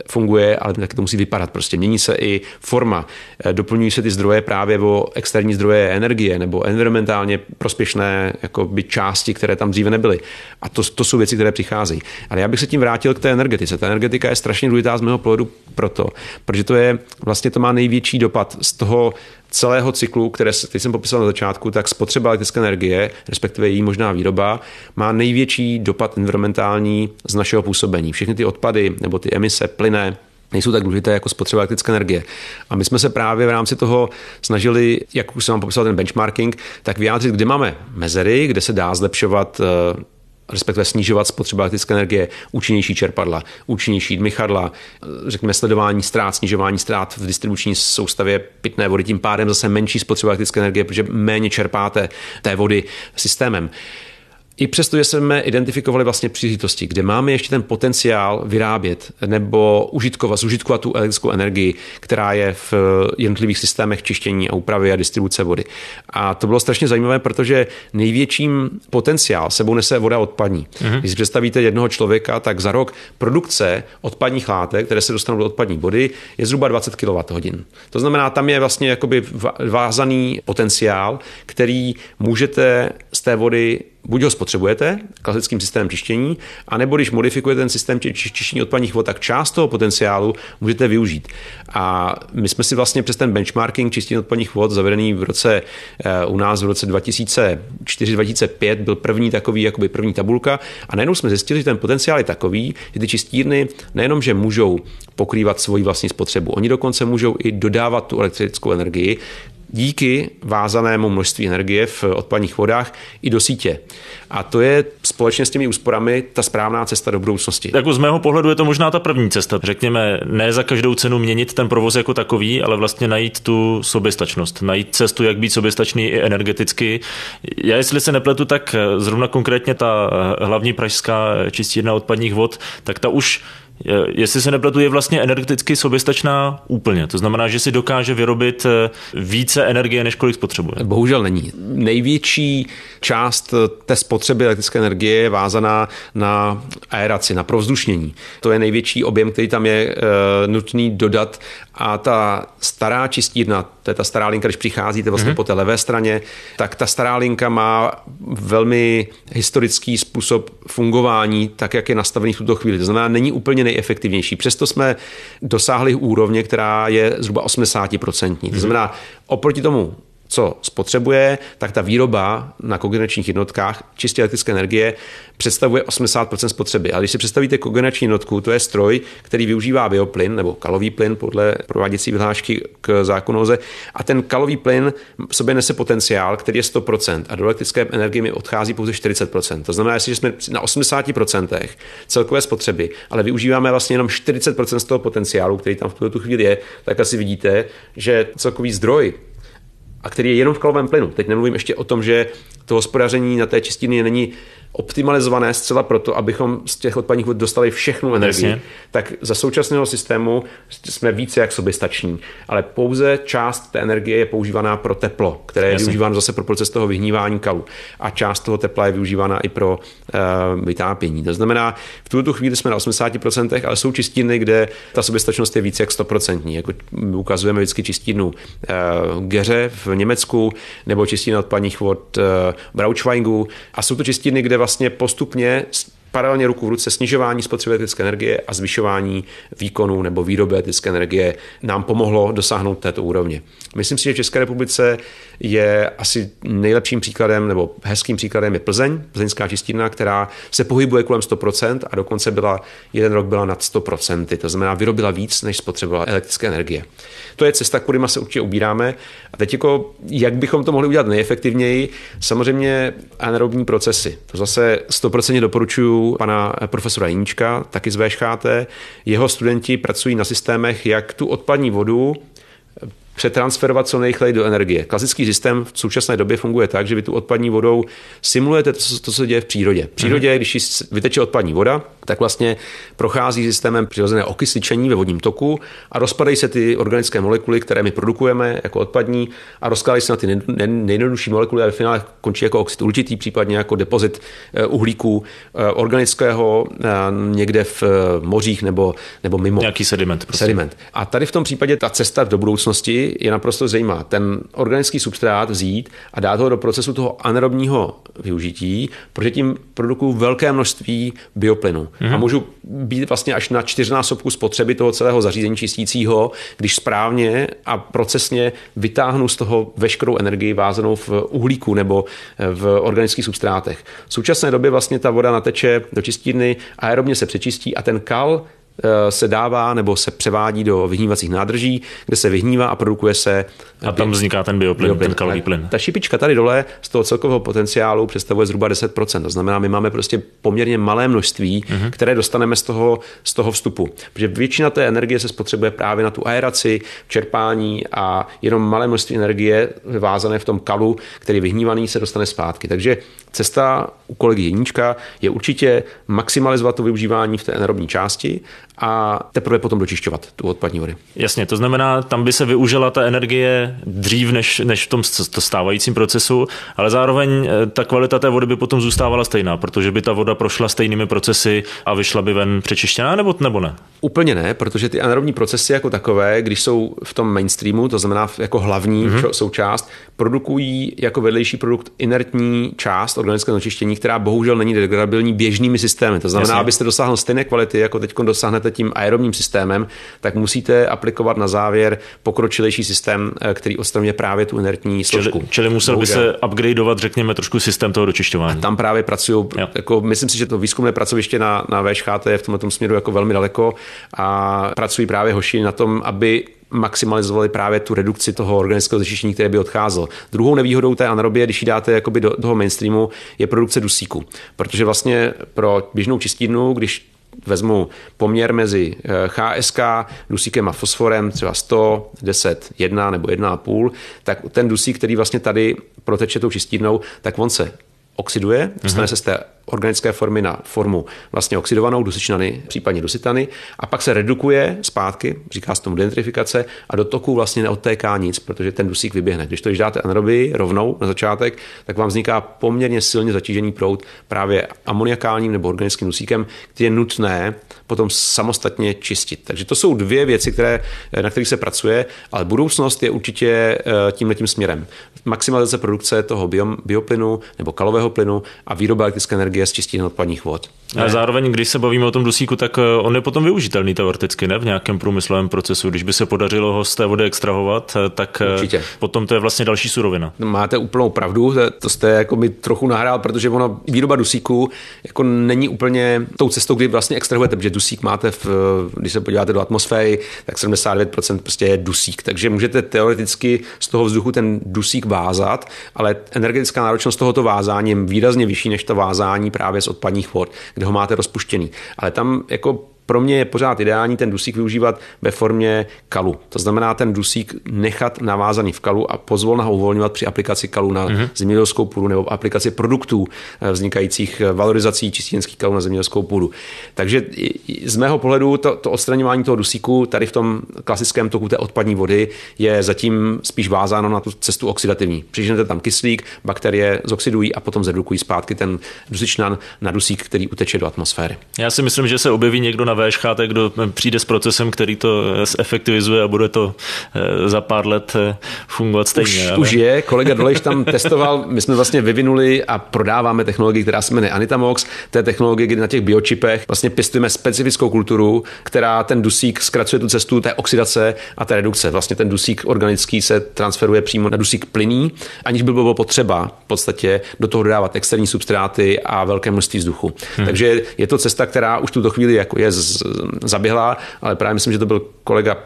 funguje, ale tak to musí vypadat. Prostě mění se i forma. Eh, doplňují se ty zdroje právě o externí zdroje energie nebo environmentálně prospěšné jako by části, které tam dříve nebyly. A to, to jsou věci, které přicházejí. Ale já bych se tím vrátil k té energetice. Ta energetika je strašně důležitá z mého pohledu proto, protože to je vlastně to má největší dopad z toho celého cyklu, které teď jsem popisal na začátku, tak spotřeba elektrické energie, respektive její možná výroba, má největší dopad environmentální z našeho působení. Všechny ty odpady nebo ty emise plyné nejsou tak důležité jako spotřeba elektrické energie. A my jsme se právě v rámci toho snažili, jak už jsem vám popisal ten benchmarking, tak vyjádřit, kde máme mezery, kde se dá zlepšovat eh, respektive snižovat spotřebu elektrické energie, účinnější čerpadla, účinnější dmychadla, řekněme sledování ztrát, snižování ztrát v distribuční soustavě pitné vody, tím pádem zase menší spotřeba elektrické energie, protože méně čerpáte té vody systémem. I přesto, že jsme identifikovali vlastně příležitosti, kde máme ještě ten potenciál vyrábět nebo užitkovat, zužitkovat tu elektrickou energii, která je v jednotlivých systémech čištění a úpravy a distribuce vody. A to bylo strašně zajímavé, protože největším potenciál sebou nese voda odpadní. Mm-hmm. Když si představíte jednoho člověka, tak za rok produkce odpadních látek, které se dostanou do odpadní vody, je zhruba 20 kWh. To znamená, tam je vlastně jakoby vázaný potenciál, který můžete z té vody buď ho spotřebujete klasickým systémem čištění, anebo když modifikujete ten systém čištění odpadních vod, tak část toho potenciálu můžete využít. A my jsme si vlastně přes ten benchmarking čistění odpadních vod zavedený v roce eh, u nás v roce 2004-2005 byl první takový, jakoby první tabulka a najednou jsme zjistili, že ten potenciál je takový, že ty čistírny nejenom, že můžou pokrývat svoji vlastní spotřebu, oni dokonce můžou i dodávat tu elektrickou energii díky vázanému množství energie v odpadních vodách i do sítě. A to je společně s těmi úsporami ta správná cesta do budoucnosti. Jako z mého pohledu je to možná ta první cesta. Řekněme, ne za každou cenu měnit ten provoz jako takový, ale vlastně najít tu soběstačnost, najít cestu, jak být soběstačný i energeticky. Já, jestli se nepletu, tak zrovna konkrétně ta hlavní pražská čistírna odpadních vod, tak ta už jestli se nepletu, je vlastně energeticky soběstačná úplně. To znamená, že si dokáže vyrobit eh, více energie, než kolik spotřebuje. Bohužel není. Největší část eh, té spotřeby elektrické energie je vázaná na aeraci, na provzdušnění. To je největší objem, který tam je e, nutný dodat a ta stará čistírna, to je ta stará linka, když přicházíte vlastně mm-hmm. po té levé straně, tak ta stará linka má velmi historický způsob fungování, tak jak je nastavený v tuto chvíli. To znamená, není úplně nejefektivnější. Přesto jsme dosáhli úrovně, která je zhruba 80%. Mm-hmm. To znamená, oproti tomu co spotřebuje, tak ta výroba na kogeneračních jednotkách čistě elektrické energie představuje 80% spotřeby. Ale když si představíte kogenerační jednotku, to je stroj, který využívá bioplyn nebo kalový plyn podle prováděcí vyhlášky k zákonu OZE a ten kalový plyn v sobě nese potenciál, který je 100% a do elektrické energie mi odchází pouze 40%. To znamená, že jsme na 80% celkové spotřeby, ale využíváme vlastně jenom 40% z toho potenciálu, který tam v tuto chvíli je, tak asi vidíte, že celkový zdroj a který je jenom v kalovém plynu. Teď nemluvím ještě o tom, že to hospodaření na té čistírně není optimalizované zcela proto, abychom z těch odpadních vod dostali všechnu energii, Jasně. tak za současného systému jsme více jak soběstační, ale pouze část té energie je používaná pro teplo, které Jasně. je využíváno zase pro proces toho vyhnívání kalu a část toho tepla je využívána i pro uh, vytápění. To znamená, v tuto chvíli jsme na 80%, ale jsou čistírny, kde ta soběstačnost je více jak 100%. Jako ukazujeme vždycky čistírnu uh, Geře v Německu nebo čistírnu odpadních vod uh, Braunschweigu a jsou to čistírny, kde vlastně postupně paralelně ruku v ruce snižování spotřeby elektrické energie a zvyšování výkonu nebo výroby elektrické energie nám pomohlo dosáhnout této úrovně. Myslím si, že v České republice je asi nejlepším příkladem nebo hezkým příkladem je Plzeň, plzeňská čistírna, která se pohybuje kolem 100% a dokonce byla jeden rok byla nad 100%. To znamená, vyrobila víc, než spotřebovala elektrické energie. To je cesta, kterým se určitě ubíráme. A teď jako, jak bychom to mohli udělat nejefektivněji? Samozřejmě anaerobní procesy. To zase 100% pana profesora Jiníčka, taky z VŠHT. Jeho studenti pracují na systémech, jak tu odpadní vodu přetransferovat co nejrychleji do energie. Klasický systém v současné době funguje tak, že vy tu odpadní vodou simulujete to, co se děje v přírodě. V přírodě, mm. když vyteče odpadní voda, tak vlastně prochází systémem přirozené okysličení ve vodním toku a rozpadají se ty organické molekuly, které my produkujeme jako odpadní a rozkládají se na ty nejjednodušší molekuly a ve finále končí jako oxid určitý, případně jako depozit eh, uhlíku eh, organického eh, někde v mořích nebo, nebo mimo. Nějaký sediment. Prostě. Sediment. A tady v tom případě ta cesta do budoucnosti je naprosto zajímá. Ten organický substrát vzít a dát ho do procesu toho anaerobního využití, protože tím produkuju velké množství bioplynu. Mm-hmm. A můžu být vlastně až na čtyřnásobku spotřeby toho celého zařízení čistícího, když správně a procesně vytáhnu z toho veškerou energii vázanou v uhlíku nebo v organických substrátech. V současné době vlastně ta voda nateče do čistírny, aerobně se přečistí a ten kal Eh, se dává nebo se převádí do vyhnívacích nádrží, kde se vyhnívá a produkuje se. A tam vzniká ten bioplyn, bioplyn. ten kalový plyn. Ta šipička tady dole z toho celkového potenciálu představuje zhruba 10%. To znamená, my máme prostě poměrně malé množství, uh-huh. které dostaneme z toho, z toho vstupu. Protože většina té energie se spotřebuje právě na tu aeraci, čerpání a jenom malé množství energie vázané v tom kalu, který vyhnívaný, se dostane zpátky. Takže cesta u kolegy Jeníčka je určitě maximalizovat to využívání v té anaerobní části a teprve potom dočišťovat tu odpadní vody. Jasně, to znamená, tam by se využila ta energie dřív než, než v tom stávajícím procesu, ale zároveň eh, ta kvalita té vody by potom zůstávala stejná, protože by ta voda prošla stejnými procesy a vyšla by ven přečištěná, nebo, nebo ne? Úplně ne, protože ty anaerobní procesy jako takové, když jsou v tom mainstreamu, to znamená jako hlavní mm-hmm. součást, produkují jako vedlejší produkt inertní část organického znečištění, která bohužel není degradabilní běžnými systémy. To znamená, Jasně. abyste dosáhl stejné kvality, jako teď dosáhnete začnete tím aerobním systémem, tak musíte aplikovat na závěr pokročilejší systém, eh, který odstraňuje právě tu inertní složku. Čili, čili musel Bohužel. by se upgradeovat, řekněme, trošku systém toho dočišťování. A tam právě pracují, jako, myslím si, že to výzkumné pracoviště na, na VŠHT je v tomto směru jako velmi daleko a pracují právě hoši na tom, aby maximalizovali právě tu redukci toho organického znečištění, které by odcházelo. Druhou nevýhodou té anaerobie, když ji dáte jakoby do toho mainstreamu, je produkce dusíku. Protože vlastně pro běžnou čistírnu, když vezmu poměr mezi HSK, eh, dusíkem a fosforem, třeba 100, 10, 1 nebo 1,5, tak ten dusík, který vlastně tady proteče tou čistírnou, tak on se oxiduje, dostane mm-hmm. se z té organické formy na formu vlastně oxidovanou dusičnany, případně dusitany a pak se redukuje zpátky, říká se tomu denitrifikace a do toku vlastně neodtéká nic, protože ten dusík vyběhne. Když to když dáte anaerobii rovnou na začátek, tak vám vzniká poměrně silně zatížený proud právě amoniakálním nebo organickým dusíkem, který je nutné potom samostatně čistit. Takže to jsou dvě věci, které, na kterých se pracuje, ale budoucnost je určitě eh, tímhle směrem. Maximalizace produkce toho bioplynu nebo kalového plynu a výroba elektrické energie energie z čistých odpadních vod. A zároveň, když se bavíme o tom dusíku, tak eh, on je potom využitelný teoreticky, ne? V nějakém průmyslovém procesu. Když by se podařilo ho z té vody extrahovat, eh, tak eh, Určitě. potom to je vlastně další surovina. Máte úplnou pravdu, to jste jako mi trochu nahrál, protože ono, výroba dusíku jako není úplně tou cestou, kdy vlastně extrahujete, protože dusík máte, v, když se podíváte do atmosféry, tak 79% prostě je dusík. Takže můžete teoreticky z toho vzduchu ten dusík vázat, ale energetická náročnost tohoto vázání je výrazně vyšší než to vázání právě z odpadních vod, kde ho máte rozpuštěný. Ale tam jako pro mě je pořád ideální ten dusík využívat ve formě kalu. To znamená ten dusík nechat navázaný v kalu a pozvolna ho uvolňovat při aplikaci kalu na mm-hmm. zemědělskou půdu nebo aplikaci produktů eh, vznikajících eh, valorizací čistínských kalů na zemědělskou půdu. Takže z mého pohledu to, to odstraňování toho dusíku tady v tom klasickém toku té odpadní vody je zatím spíš vázáno na tu cestu oxidativní. Přiženete tam kyslík, bakterie zoxidují a potom zredukují zpátky ten dusičnan na dusík, který uteče do atmosféry. Já si myslím, že se objeví někdo na VŠHT, kdo přijde s procesem, který to efektivizuje a bude to eh, za pár let eh, fungovat stejně. Už, ale... už je, kolega Dolejš tam testoval, my jsme vlastně vyvinuli a prodáváme technologii, která se jmenuje Anitamox, to je technologie, kdy na těch biočipech vlastně pěstujeme specifickou kulturu, která ten dusík zkracuje tu cestu té oxidace a té redukce. Vlastně ten dusík organický se transferuje přímo na dusík plyný, aniž by bylo potřeba v podstatě do toho dodávat externí substráty a velké množství vzduchu. Hmm. Takže je to cesta, která už tuto chvíli jako je zaběhla, ale právě myslím, že to byl kolega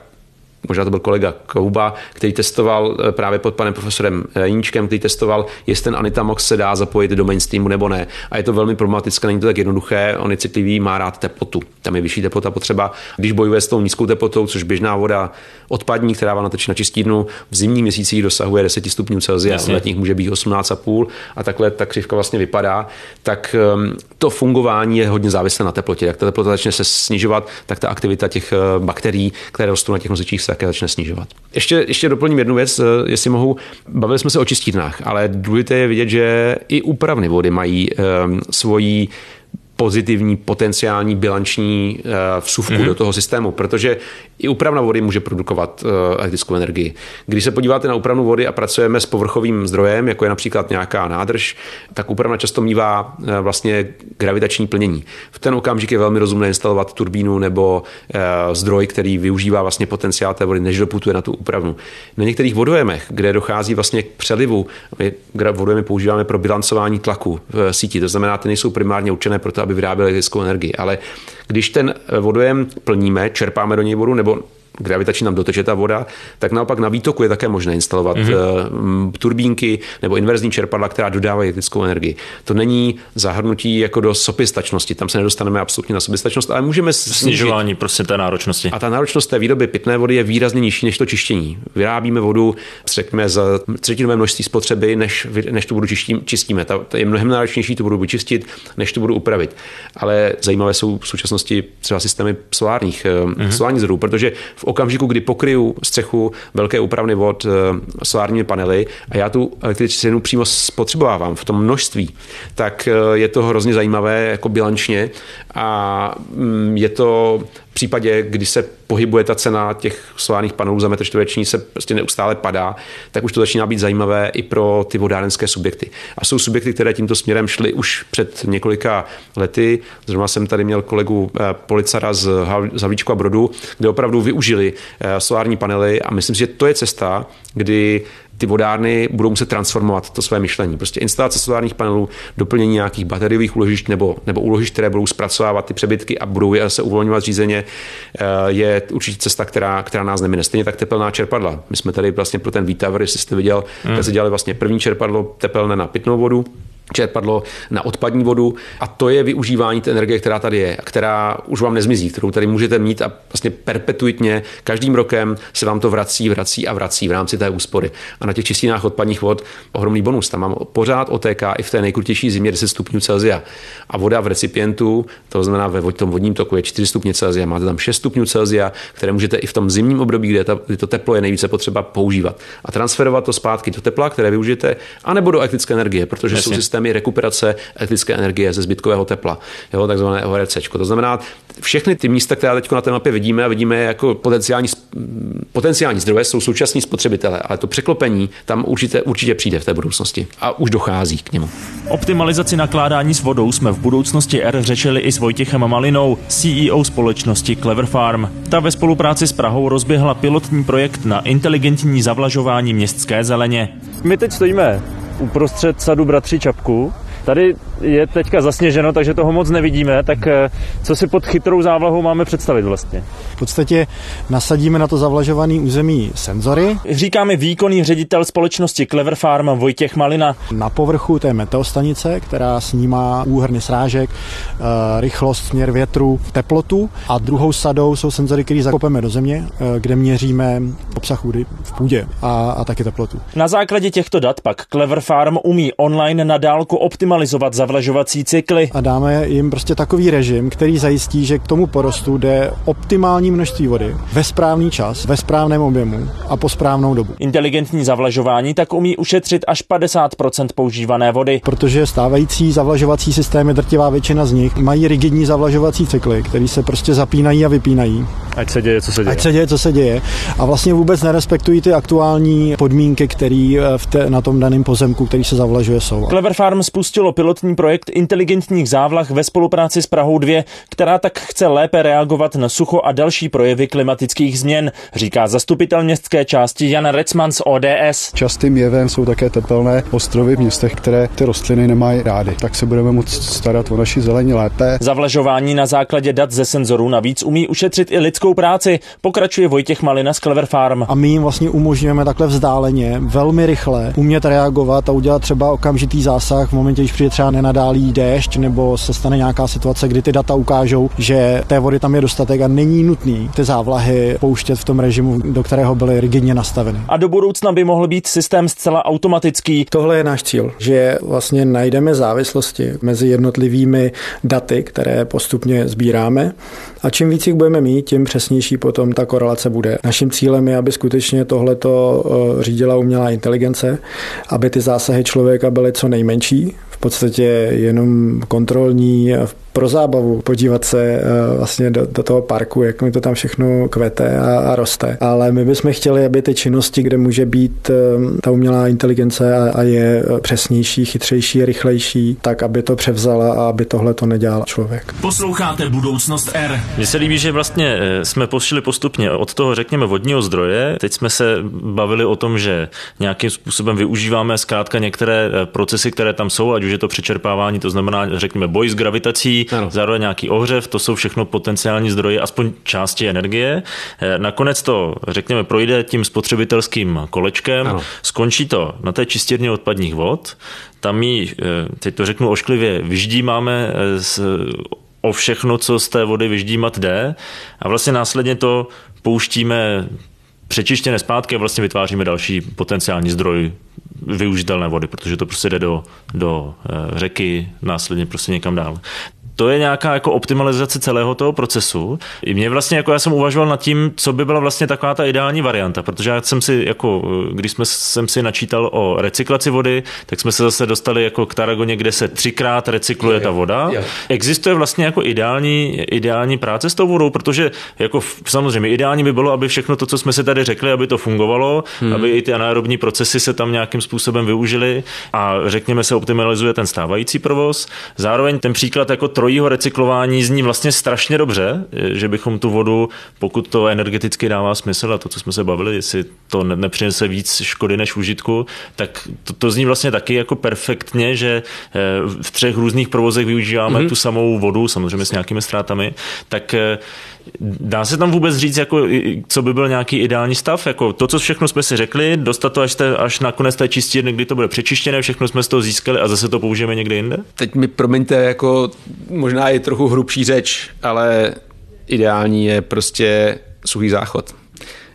možná to byl kolega Kouba, který testoval eh, právě pod panem profesorem eh, Jíčkem, který testoval, jestli ten Anitamox se dá zapojit do mainstreamu nebo ne. A je to velmi problematické, není to tak jednoduché, on je citlivý, má rád teplotu. Tam je vyšší teplota potřeba. Když bojuje s tou nízkou teplotou, což běžná voda odpadní, která vám nateče na čistírnu, v zimních měsících dosahuje 10 stupňů Celsia, v letních může být 18,5 a takhle ta křivka vlastně vypadá, tak ehm, to fungování je hodně závislé na teplotě. Jak ta teplota začne se snižovat, tak ta aktivita těch eh, bakterií, které rostou na těch nosičích, také začne snižovat. Ještě, ještě doplním jednu věc, eh, jestli mohu. Bavili jsme se o čistírnách, ale důležité je vidět, že i úpravny vody mají um, svoji pozitivní potenciální bilanční eh, vsuvku mm-hmm. do toho systému, protože i úpravna vody může produkovat eh, elektrickou energii. Když se podíváte na úpravnu vody a pracujeme s povrchovým zdrojem, jako je například nějaká nádrž, tak úpravna často mívá eh, vlastně gravitační plnění. V ten okamžik je velmi rozumné instalovat turbínu nebo zdroj, který využívá vlastně potenciál té vody, než doputuje na tu úpravnu. Na některých vodojemech, kde dochází vlastně k přelivu, my vodojemy používáme pro bilancování tlaku v síti, to znamená, ty nejsou primárně určené pro to, aby vyráběli elektrickou energii. Ale když ten vodojem plníme, čerpáme do něj vodu, nebo gravitační nám doteče ta voda, tak naopak na výtoku je také možné instalovat mm-hmm. turbínky nebo inverzní čerpadla, která dodávají elektrickou energii. To není zahrnutí jako do soběstačnosti, tam se nedostaneme absolutně na soběstačnost, ale můžeme snižování prostě té náročnosti. A ta náročnost té výroby pitné vody je výrazně nižší než to čištění. Vyrábíme vodu, řekněme, za třetinové množství spotřeby, než, než tu vodu čistím, čistíme. Ta, ta je mnohem náročnější tu vodu vyčistit, než tu vodu upravit. Ale zajímavé jsou v současnosti třeba systémy solárních, mm-hmm. solárních zdrojů, protože v okamžiku, kdy pokryju střechu velké úpravny vod eh, solárními panely a já tu elektřinu přímo spotřebovávám v tom množství, tak eh, je to hrozně zajímavé jako bilančně a mm, je to případě, kdy se pohybuje ta cena těch solárních panelů za metr čtvereční se prostě neustále padá, tak už to začíná být zajímavé i pro ty vodárenské subjekty. A jsou subjekty, které tímto směrem šly už před několika lety. Zrovna jsem tady měl kolegu eh, Policara z Havlíčku a Brodu, kde opravdu využili eh, solární panely a myslím si, že to je cesta, kdy ty vodárny budou muset transformovat to své myšlení. Prostě instalace solárních panelů, doplnění nějakých bateriových úložišť nebo, nebo úložišť, které budou zpracovávat ty přebytky a budou je se uvolňovat řízeně, eh, je určitě cesta, která, která nás nemine. Stejně tak tepelná čerpadla. My jsme tady vlastně pro ten výtavr, jestli jste viděl, hmm. tak se dělali vlastně první čerpadlo tepelné na pitnou vodu, čerpadlo na odpadní vodu a to je využívání té energie, která tady je která už vám nezmizí, kterou tady můžete mít a vlastně perpetuitně každým rokem se vám to vrací, vrací a vrací v rámci té úspory. A na těch čistínách odpadních vod ohromný bonus. Tam mám pořád otéká i v té nejkrutější zimě 10 stupňů Celsia. A voda v recipientu, to znamená ve tom vodním toku je 4 stupně Celsia, máte tam 6 stupňů Celsia, které můžete i v tom zimním období, kde, ta, kdy to teplo je nejvíce potřeba používat a transferovat to zpátky do tepla, které využijete, anebo do elektrické energie, protože Jasně. jsou systémy systémy rekuperace elektrické energie ze zbytkového tepla, jo, takzvané ORC. To znamená, všechny ty místa, která teď na té mapě vidíme a vidíme jako potenciální, potenciální zdroje, jsou současní spotřebitele, ale to překlopení tam určitě, určitě přijde v té budoucnosti a už dochází k němu. Optimalizaci nakládání s vodou jsme v budoucnosti R řešili i s Vojtěchem Malinou, CEO společnosti Clever Farm. Ta ve spolupráci s Prahou rozběhla pilotní projekt na inteligentní zavlažování městské zeleně. My teď stojíme uprostřed sadu Bratři Čapku. Tady je teďka zasněženo, takže toho moc nevidíme, tak eh, co si pod chytrou závlahou máme představit vlastně? V podstatě nasadíme na to zavlažovaný území senzory. Říká mi výkonný ředitel společnosti Clever Farm Vojtěch Malina. Na povrchu té meteostanice, která snímá úhrny srážek, eh, rychlost, směr větru, teplotu a druhou sadou jsou senzory, které zakopeme do země, eh, kde měříme obsah vody v půdě a, a taky teplotu. Na základě těchto dat pak Clever Farm umí online na dálku optimalizovat zavlažovací cykly. A dáme jim prostě takový režim, který zajistí, že k tomu porostu jde optimální množství vody ve správný čas, ve správném objemu a po správnou dobu. Inteligentní zavlažování tak umí ušetřit až 50% používané vody. Protože stávající zavlažovací systémy, drtivá většina z nich, mají rigidní zavlažovací cykly, které se prostě zapínají a vypínají. Ať se děje, co se děje. Ať se děje, co se děje. A vlastně vůbec nerespektují ty aktuální podmínky, které eh, na tom daném pozemku, který se zavlažuje, jsou. Clever Farm spustilo pilotní projekt inteligentních závlah ve spolupráci s Prahou 2, která tak chce lépe reagovat na sucho a další projevy klimatických změn, říká zastupitel městské části Jan Recman z ODS. Častým jevem jsou také tepelné ostrovy v městech, které ty rostliny nemají rády. Tak se budeme moct starat o naši zelení lépe. Zavlažování na základě dat ze senzorů navíc umí ušetřit i lidskou práci, pokračuje Vojtěch Malina z Clever Farm. A my jim vlastně umožňujeme takhle vzdáleně, velmi rychle umět reagovat a udělat třeba okamžitý zásah v momentě, když přijde třeba nenadálý déšť nebo se stane nějaká situace, kdy ty data ukážou, že té vody tam je dostatek a není nutný ty závlahy pouštět v tom režimu, do kterého byly rigidně nastaveny. A do budoucna by mohl být systém zcela automatický. Tohle je náš cíl, že vlastně najdeme závislosti mezi jednotlivými daty, které postupně sbíráme a čím víc jich budeme mít, tím přesnější potom ta korelace bude. Naším cílem je, aby skutečně tohleto eh, řídila umělá inteligence, aby ty zásahy člověka byly co nejmenší, v podstatě jenom kontrolní pro zábavu podívat se eh, vlastně do, do toho parku, jak mi to tam všechno kvete a, a roste. Ale my bychom chtěli, aby ty činnosti, kde může být eh, ta umělá inteligence a, a je eh, přesnější, chytřejší, rychlejší, tak aby to převzala a aby tohle to nedělal člověk. Posloucháte Budoucnost R. Mně se líbí, že vlastně jsme pošli postupně od toho, řekněme, vodního zdroje. Teď jsme se bavili o tom, že nějakým způsobem využíváme zkrátka některé procesy, které tam jsou, ať už je to přečerpávání, to znamená, řekněme, boj s gravitací, ano. zároveň nějaký ohřev, to jsou všechno potenciální zdroje, aspoň části energie. Eh, nakonec to, řekněme, projde tím spotřebitelským kolečkem, ano. skončí to na té čistírně odpadních vod, tam ji, eh, teď to řeknu ošklivě, vyždímáme z, eh, o všechno, co z té vody vyždímat jde a vlastně následně to pouštíme přečištěné zpátky a vlastně vytváříme další potenciální zdroj využitelné vody, protože to prostě jde do, do řeky, následně prostě někam dál. To je nějaká jako optimalizace celého toho procesu. I mě vlastně jako já jsem uvažoval nad tím, co by byla vlastně taková ta ideální varianta, protože já jsem si jako, když jsme, jsem si načítal o recyklaci vody, tak jsme se zase dostali jako k Taragoně, kde se třikrát recykluje je, ta voda. Je. Existuje vlastně jako ideální, ideální práce s tou vodou, protože jako samozřejmě ideální by bylo, aby všechno to, co jsme si tady řekli, aby to fungovalo, hmm. aby i ty anaerobní procesy se tam nějakým způsobem využily a řekněme se optimalizuje ten stávající provoz. Zároveň ten příklad jako trojího recyklování zní vlastně strašně dobře, že bychom tu vodu, pokud to energeticky dává smysl a to, co jsme se bavili, jestli to nepřinese víc škody než užitku, tak to, to zní vlastně taky jako perfektně, že eh, v třech různých provozech využíváme mm-hmm. tu samou vodu, samozřejmě s nějakými ztrátami, tak eh, Dá se tam vůbec říct, jako, co by byl nějaký ideální stav? Jako to, co všechno jsme si řekli, dostat to až, te, až na konec té čistírny, kdy to bude přečištěné, všechno jsme z toho získali a zase to použijeme někde jinde? Teď mi promiňte, jako možná je trochu hrubší řeč, ale ideální je prostě suchý záchod.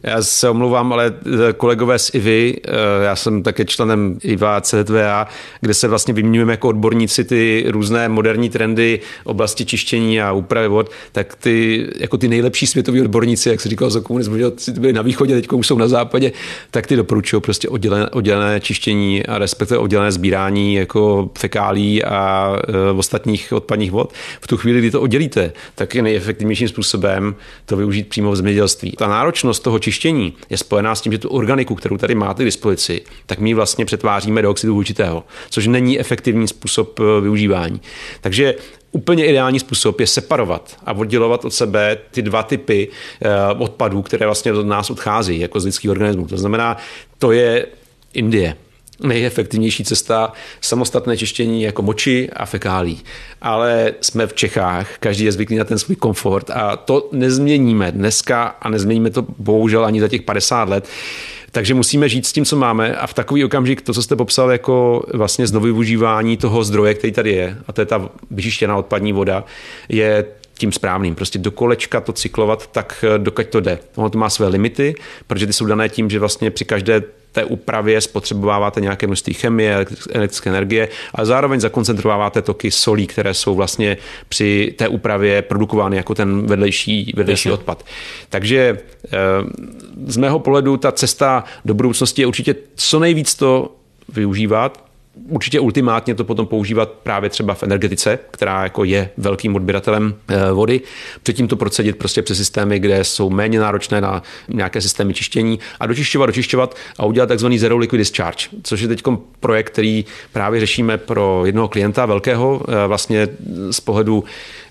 Já se omlouvám, ale eh, kolegové z IVY, eh, já jsem také členem IVA CZVA, kde se vlastně vyměňujeme jako odborníci ty různé moderní trendy oblasti čištění a úpravy vod, tak ty, jako ty nejlepší světoví odborníci, jak se říkalo za komunismu, že byli na východě, teď už jsou na západě, tak ty doporučují prostě oddělené, oddělené čištění a respektive oddělené sbírání jako fekálí a e, ostatních odpadních vod. V tu chvíli, kdy to oddělíte, tak je nejefektivnějším způsobem to využít přímo v zemědělství. Ta náročnost toho čištění čištění je spojená s tím, že tu organiku, kterou tady máte k dispozici, tak my vlastně přetváříme do oxidu uhličitého, což není efektivní způsob eh, využívání. Takže úplně ideální způsob je separovat a oddělovat od sebe ty dva typy eh, odpadů, které vlastně od nás odchází jako z lidských organismů. To znamená, to je Indie nejefektivnější cesta samostatné čištění jako moči a fekálí. Ale jsme v Čechách, každý je zvyklý na ten svůj komfort a to nezměníme dneska a nezměníme to bohužel ani za těch 50 let. Takže musíme žít s tím, co máme a v takový okamžik, to, co jste popsal jako vlastně znovu využívání toho zdroje, který tady je, a to je ta vyčištěná odpadní voda, je tím správným. Prostě do kolečka to cyklovat tak, dokud to jde. Ono to má své limity, protože ty jsou dané tím, že vlastně při každé té úpravě spotřebováváte nějaké množství chemie, elektrické energie, ale zároveň zakoncentrováváte toky solí, které jsou vlastně při té úpravě produkovány jako ten vedlejší, vedlejší odpad. Takže eh, z mého pohledu ta cesta do budoucnosti je určitě co nejvíc to využívat, určitě ultimátně to potom používat právě třeba v energetice, která jako je velkým odběratelem eh, vody. Předtím to procedit prostě přes systémy, kde jsou méně náročné na nějaké systémy čištění a dočišťovat, dočišťovat a udělat takzvaný zero liquid discharge, což je teď projekt, který právě řešíme pro jednoho klienta velkého, eh, vlastně z pohledu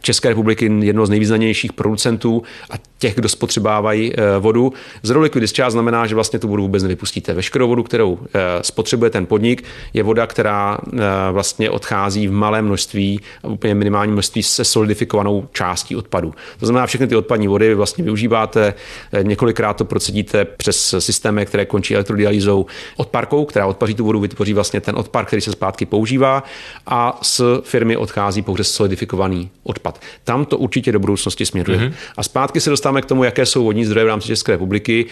České republiky jedno z nejvýznamnějších producentů a těch, kdo spotřebávají eh, vodu. Zero liquid discharge znamená, že vlastně tu vodu vůbec nevypustíte. Veškerou vodu, kterou eh, spotřebuje ten podnik, je voda, která eh, vlastně odchází v malém množství, úplně minimální množství se solidifikovanou částí odpadu. To znamená, všechny ty odpadní vody vy vlastně využíváte, několikrát to procedíte přes systémy, které končí elektrodialýzou odparkou, která odpaří tu vodu, vytvoří vlastně ten odpar, který se zpátky používá a z firmy odchází pouze solidifikovaný odpad dělat. Tam to určitě do budoucnosti směruje. Mm-hmm. A zpátky se dostáváme k tomu, jaké jsou vodní zdroje v rámci České republiky.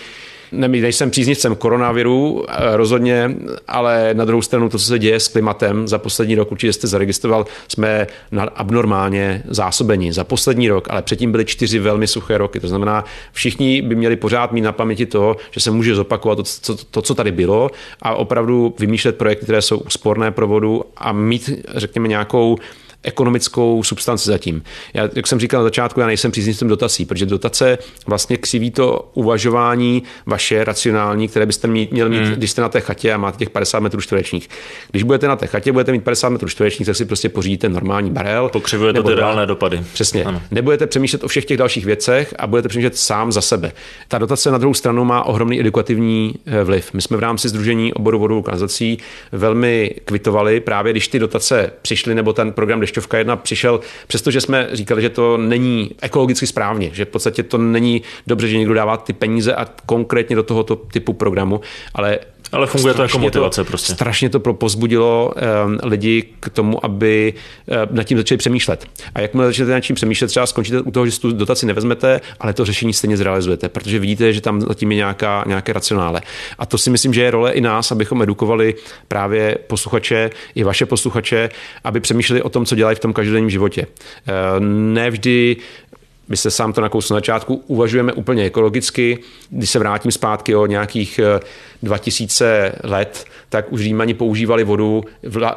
Nejsem příznivcem koronaviru, eh, rozhodně, ale na druhou stranu to, co se děje s klimatem za poslední rok, určitě jste zaregistroval, jsme na abnormálně zásobení za poslední rok, ale předtím byly čtyři velmi suché roky. To znamená, všichni by měli pořád mít na paměti to, že se může zopakovat to, co, to, co tady bylo a opravdu vymýšlet projekty, které jsou úsporné pro vodu a mít, řekněme, nějakou ekonomickou substanci zatím. Já, jak jsem říkal na začátku, já nejsem příznivcem dotací, protože dotace vlastně křiví to uvažování vaše racionální, které byste měli mít, hmm. když jste na té chatě a máte těch 50 metrů čtverečních. Když budete na té chatě, budete mít 50 metrů čtverečních, tak si prostě pořídíte normální barel. Pokřivuje to ty reálné dopady. Přesně. Ano. Nebudete přemýšlet o všech těch dalších věcech a budete přemýšlet sám za sebe. Ta dotace na druhou stranu má ohromný edukativní eh, vliv. My jsme v rámci Združení oboru kanalizací velmi kvitovali právě, když ty dotace přišly nebo ten program dešťovka jedna přišel, přestože jsme říkali, že to není ekologicky správně, že v podstatě to není dobře, že někdo dává ty peníze a konkrétně do tohoto typu programu, ale Ale funguje to jako motivace to, prostě. Strašně to pozbudilo um, lidi k tomu, aby uh, nad tím začali přemýšlet. A jakmile začnete nad tím přemýšlet, třeba skončíte u toho, že tu dotaci nevezmete, ale to řešení stejně zrealizujete, protože vidíte, že tam zatím je nějaká, nějaké racionále. A to si myslím, že je role i nás, abychom edukovali právě posluchače, i vaše posluchače, aby přemýšleli o tom, co dělají v tom každodenním životě. Uh, nevždy my se sám to nakousl na začátku, uvažujeme úplně ekologicky. Když se vrátím zpátky o nějakých 2000 eh, let, tak už Římani používali vodu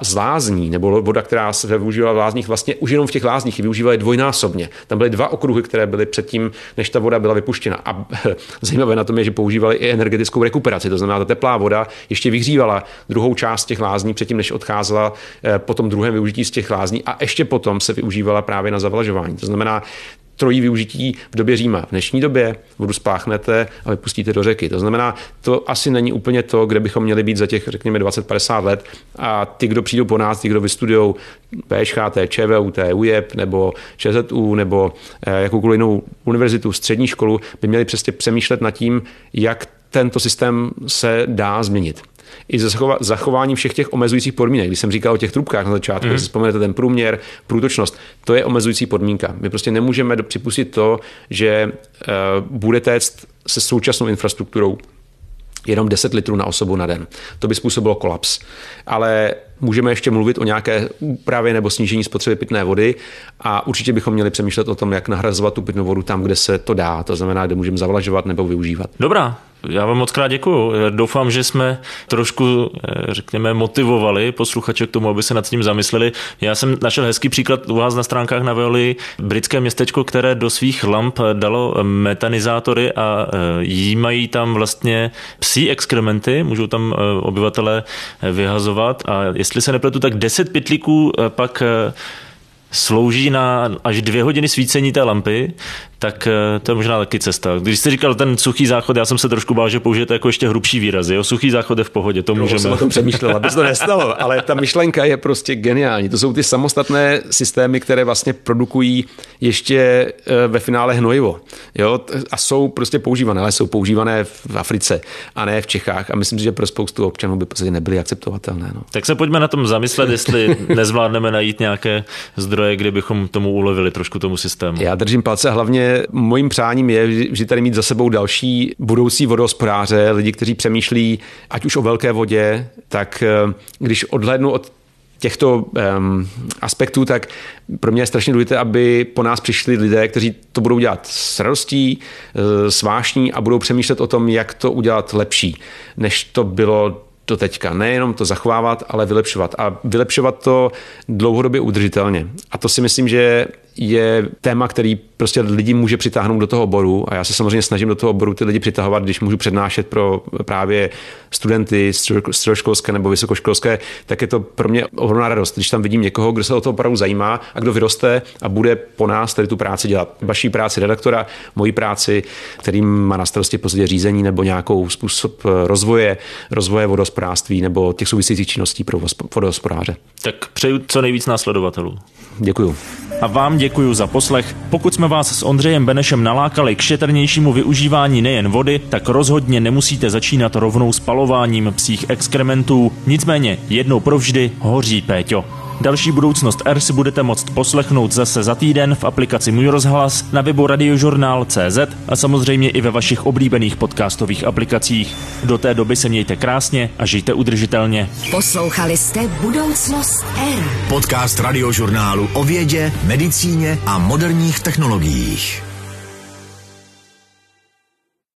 z lázní, nebo voda, která se využívala v lázních, vlastně už jenom v těch lázních využívali dvojnásobně. Tam byly dva okruhy, které byly předtím, než ta voda byla vypuštěna. A zajímavé na tom je, že používali i energetickou rekuperaci, to znamená, ta teplá voda ještě vyhřívala druhou část těch lázní předtím, než odcházela eh, po tom druhém využití z těch lázní a ještě potom se využívala právě na zavlažování. To znamená, trojí využití v době Říma. V dnešní době vodu spláchnete a vypustíte do řeky. To znamená, to asi není úplně to, kde bychom měli být za těch, řekněme, 20-50 let. A ty, kdo přijdou po nás, ty, kdo vystudují PŠHT, ČVUT, UJEP nebo ČZU nebo eh, jakoukoliv jinou univerzitu, střední školu, by měli přesně přemýšlet nad tím, jak tento systém se dá změnit i zachování všech těch omezujících podmínek. Když jsem říkal o těch trubkách na začátku, mm. si vzpomenete ten průměr, průtočnost, to je omezující podmínka. My prostě nemůžeme připustit to, že uh, bude téct se současnou infrastrukturou jenom 10 litrů na osobu na den. To by způsobilo kolaps. Ale můžeme ještě mluvit o nějaké úpravě nebo snížení spotřeby pitné vody a určitě bychom měli přemýšlet o tom, jak nahrazovat tu pitnou vodu tam, kde se to dá, to znamená, kde můžeme zavlažovat nebo využívat. Dobrá, já vám moc krát děkuju. Doufám, že jsme trošku, eh, řekněme, motivovali posluchače k tomu, aby se nad tím zamysleli. Já jsem našel hezký příklad u vás na stránkách na Veoli, britské městečko, které do svých lamp dalo metanizátory a eh, jímají tam vlastně psí exkrementy, můžou tam eh, obyvatele vyhazovat a jestli se nepletu, tak 10 pytlíků pak slouží na až dvě hodiny svícení té lampy, tak eh, to je možná taky cesta. Když jste říkal ten suchý záchod, já jsem se trošku bál, že použijete jako ještě hrubší výrazy. Jo? Suchý záchod je v pohodě, to můžeme. jsem o tom přemýšlel, aby se to nestalo, ale ta myšlenka je prostě geniální. To jsou ty samostatné systémy, které vlastně produkují ještě eh, ve finále hnojivo. Jo? A jsou prostě používané, ale jsou používané v Africe a ne v Čechách. A myslím si, že pro spoustu občanů by prostě nebyly akceptovatelné. No. Tak se pojďme na tom zamyslet, jestli nezvládneme najít nějaké zdroje, kde bychom tomu ulevili trošku tomu systému. Já držím palce hlavně mojím přáním je vždy tady mít za sebou další budoucí vodohospodáře, lidi, kteří přemýšlí ať už o velké vodě, tak eh, když odhlednu od těchto um, aspektů, tak pro mě je strašně důležité, aby po nás přišli lidé, kteří to budou dělat s radostí, eh, s vášní a budou přemýšlet o tom, jak to udělat lepší, než to bylo do teďka. Nejenom to zachovávat, ale vylepšovat. A vylepšovat to dlouhodobě udržitelně. A to si myslím, že je téma, který prostě lidi může přitáhnout do toho oboru a já se samozřejmě snažím do toho oboru ty lidi přitahovat, když můžu přednášet pro právě studenty středoškolské nebo vysokoškolské, tak je to pro mě ohromná radost, když tam vidím někoho, kdo se o to opravdu zajímá a kdo vyroste a bude po nás tady tu práci dělat. Vaší práci redaktora, moji práci, kterým má na starosti později řízení nebo nějakou způsob rozvoje, rozvoje vodospodářství nebo těch souvisejících činností pro vodospodáře. Tak přeju co nejvíc následovatelů. Děkuju. A vám děkuji za poslech. Pokud jsme vás s Ondřejem Benešem nalákali k šetrnějšímu využívání nejen vody, tak rozhodně nemusíte začínat rovnou spalováním psích exkrementů. Nicméně jednou provždy hoří Péťo. Další budoucnost R si budete moct poslechnout zase za týden v aplikaci Můj rozhlas, na webu radiožurnál.cz a samozřejmě i ve vašich oblíbených podcastových aplikacích. Do té doby se mějte krásně a žijte udržitelně. Poslouchali jste Budoucnost R. Podcast radiožurnálu o vědě, medicíně a moderních technologiích.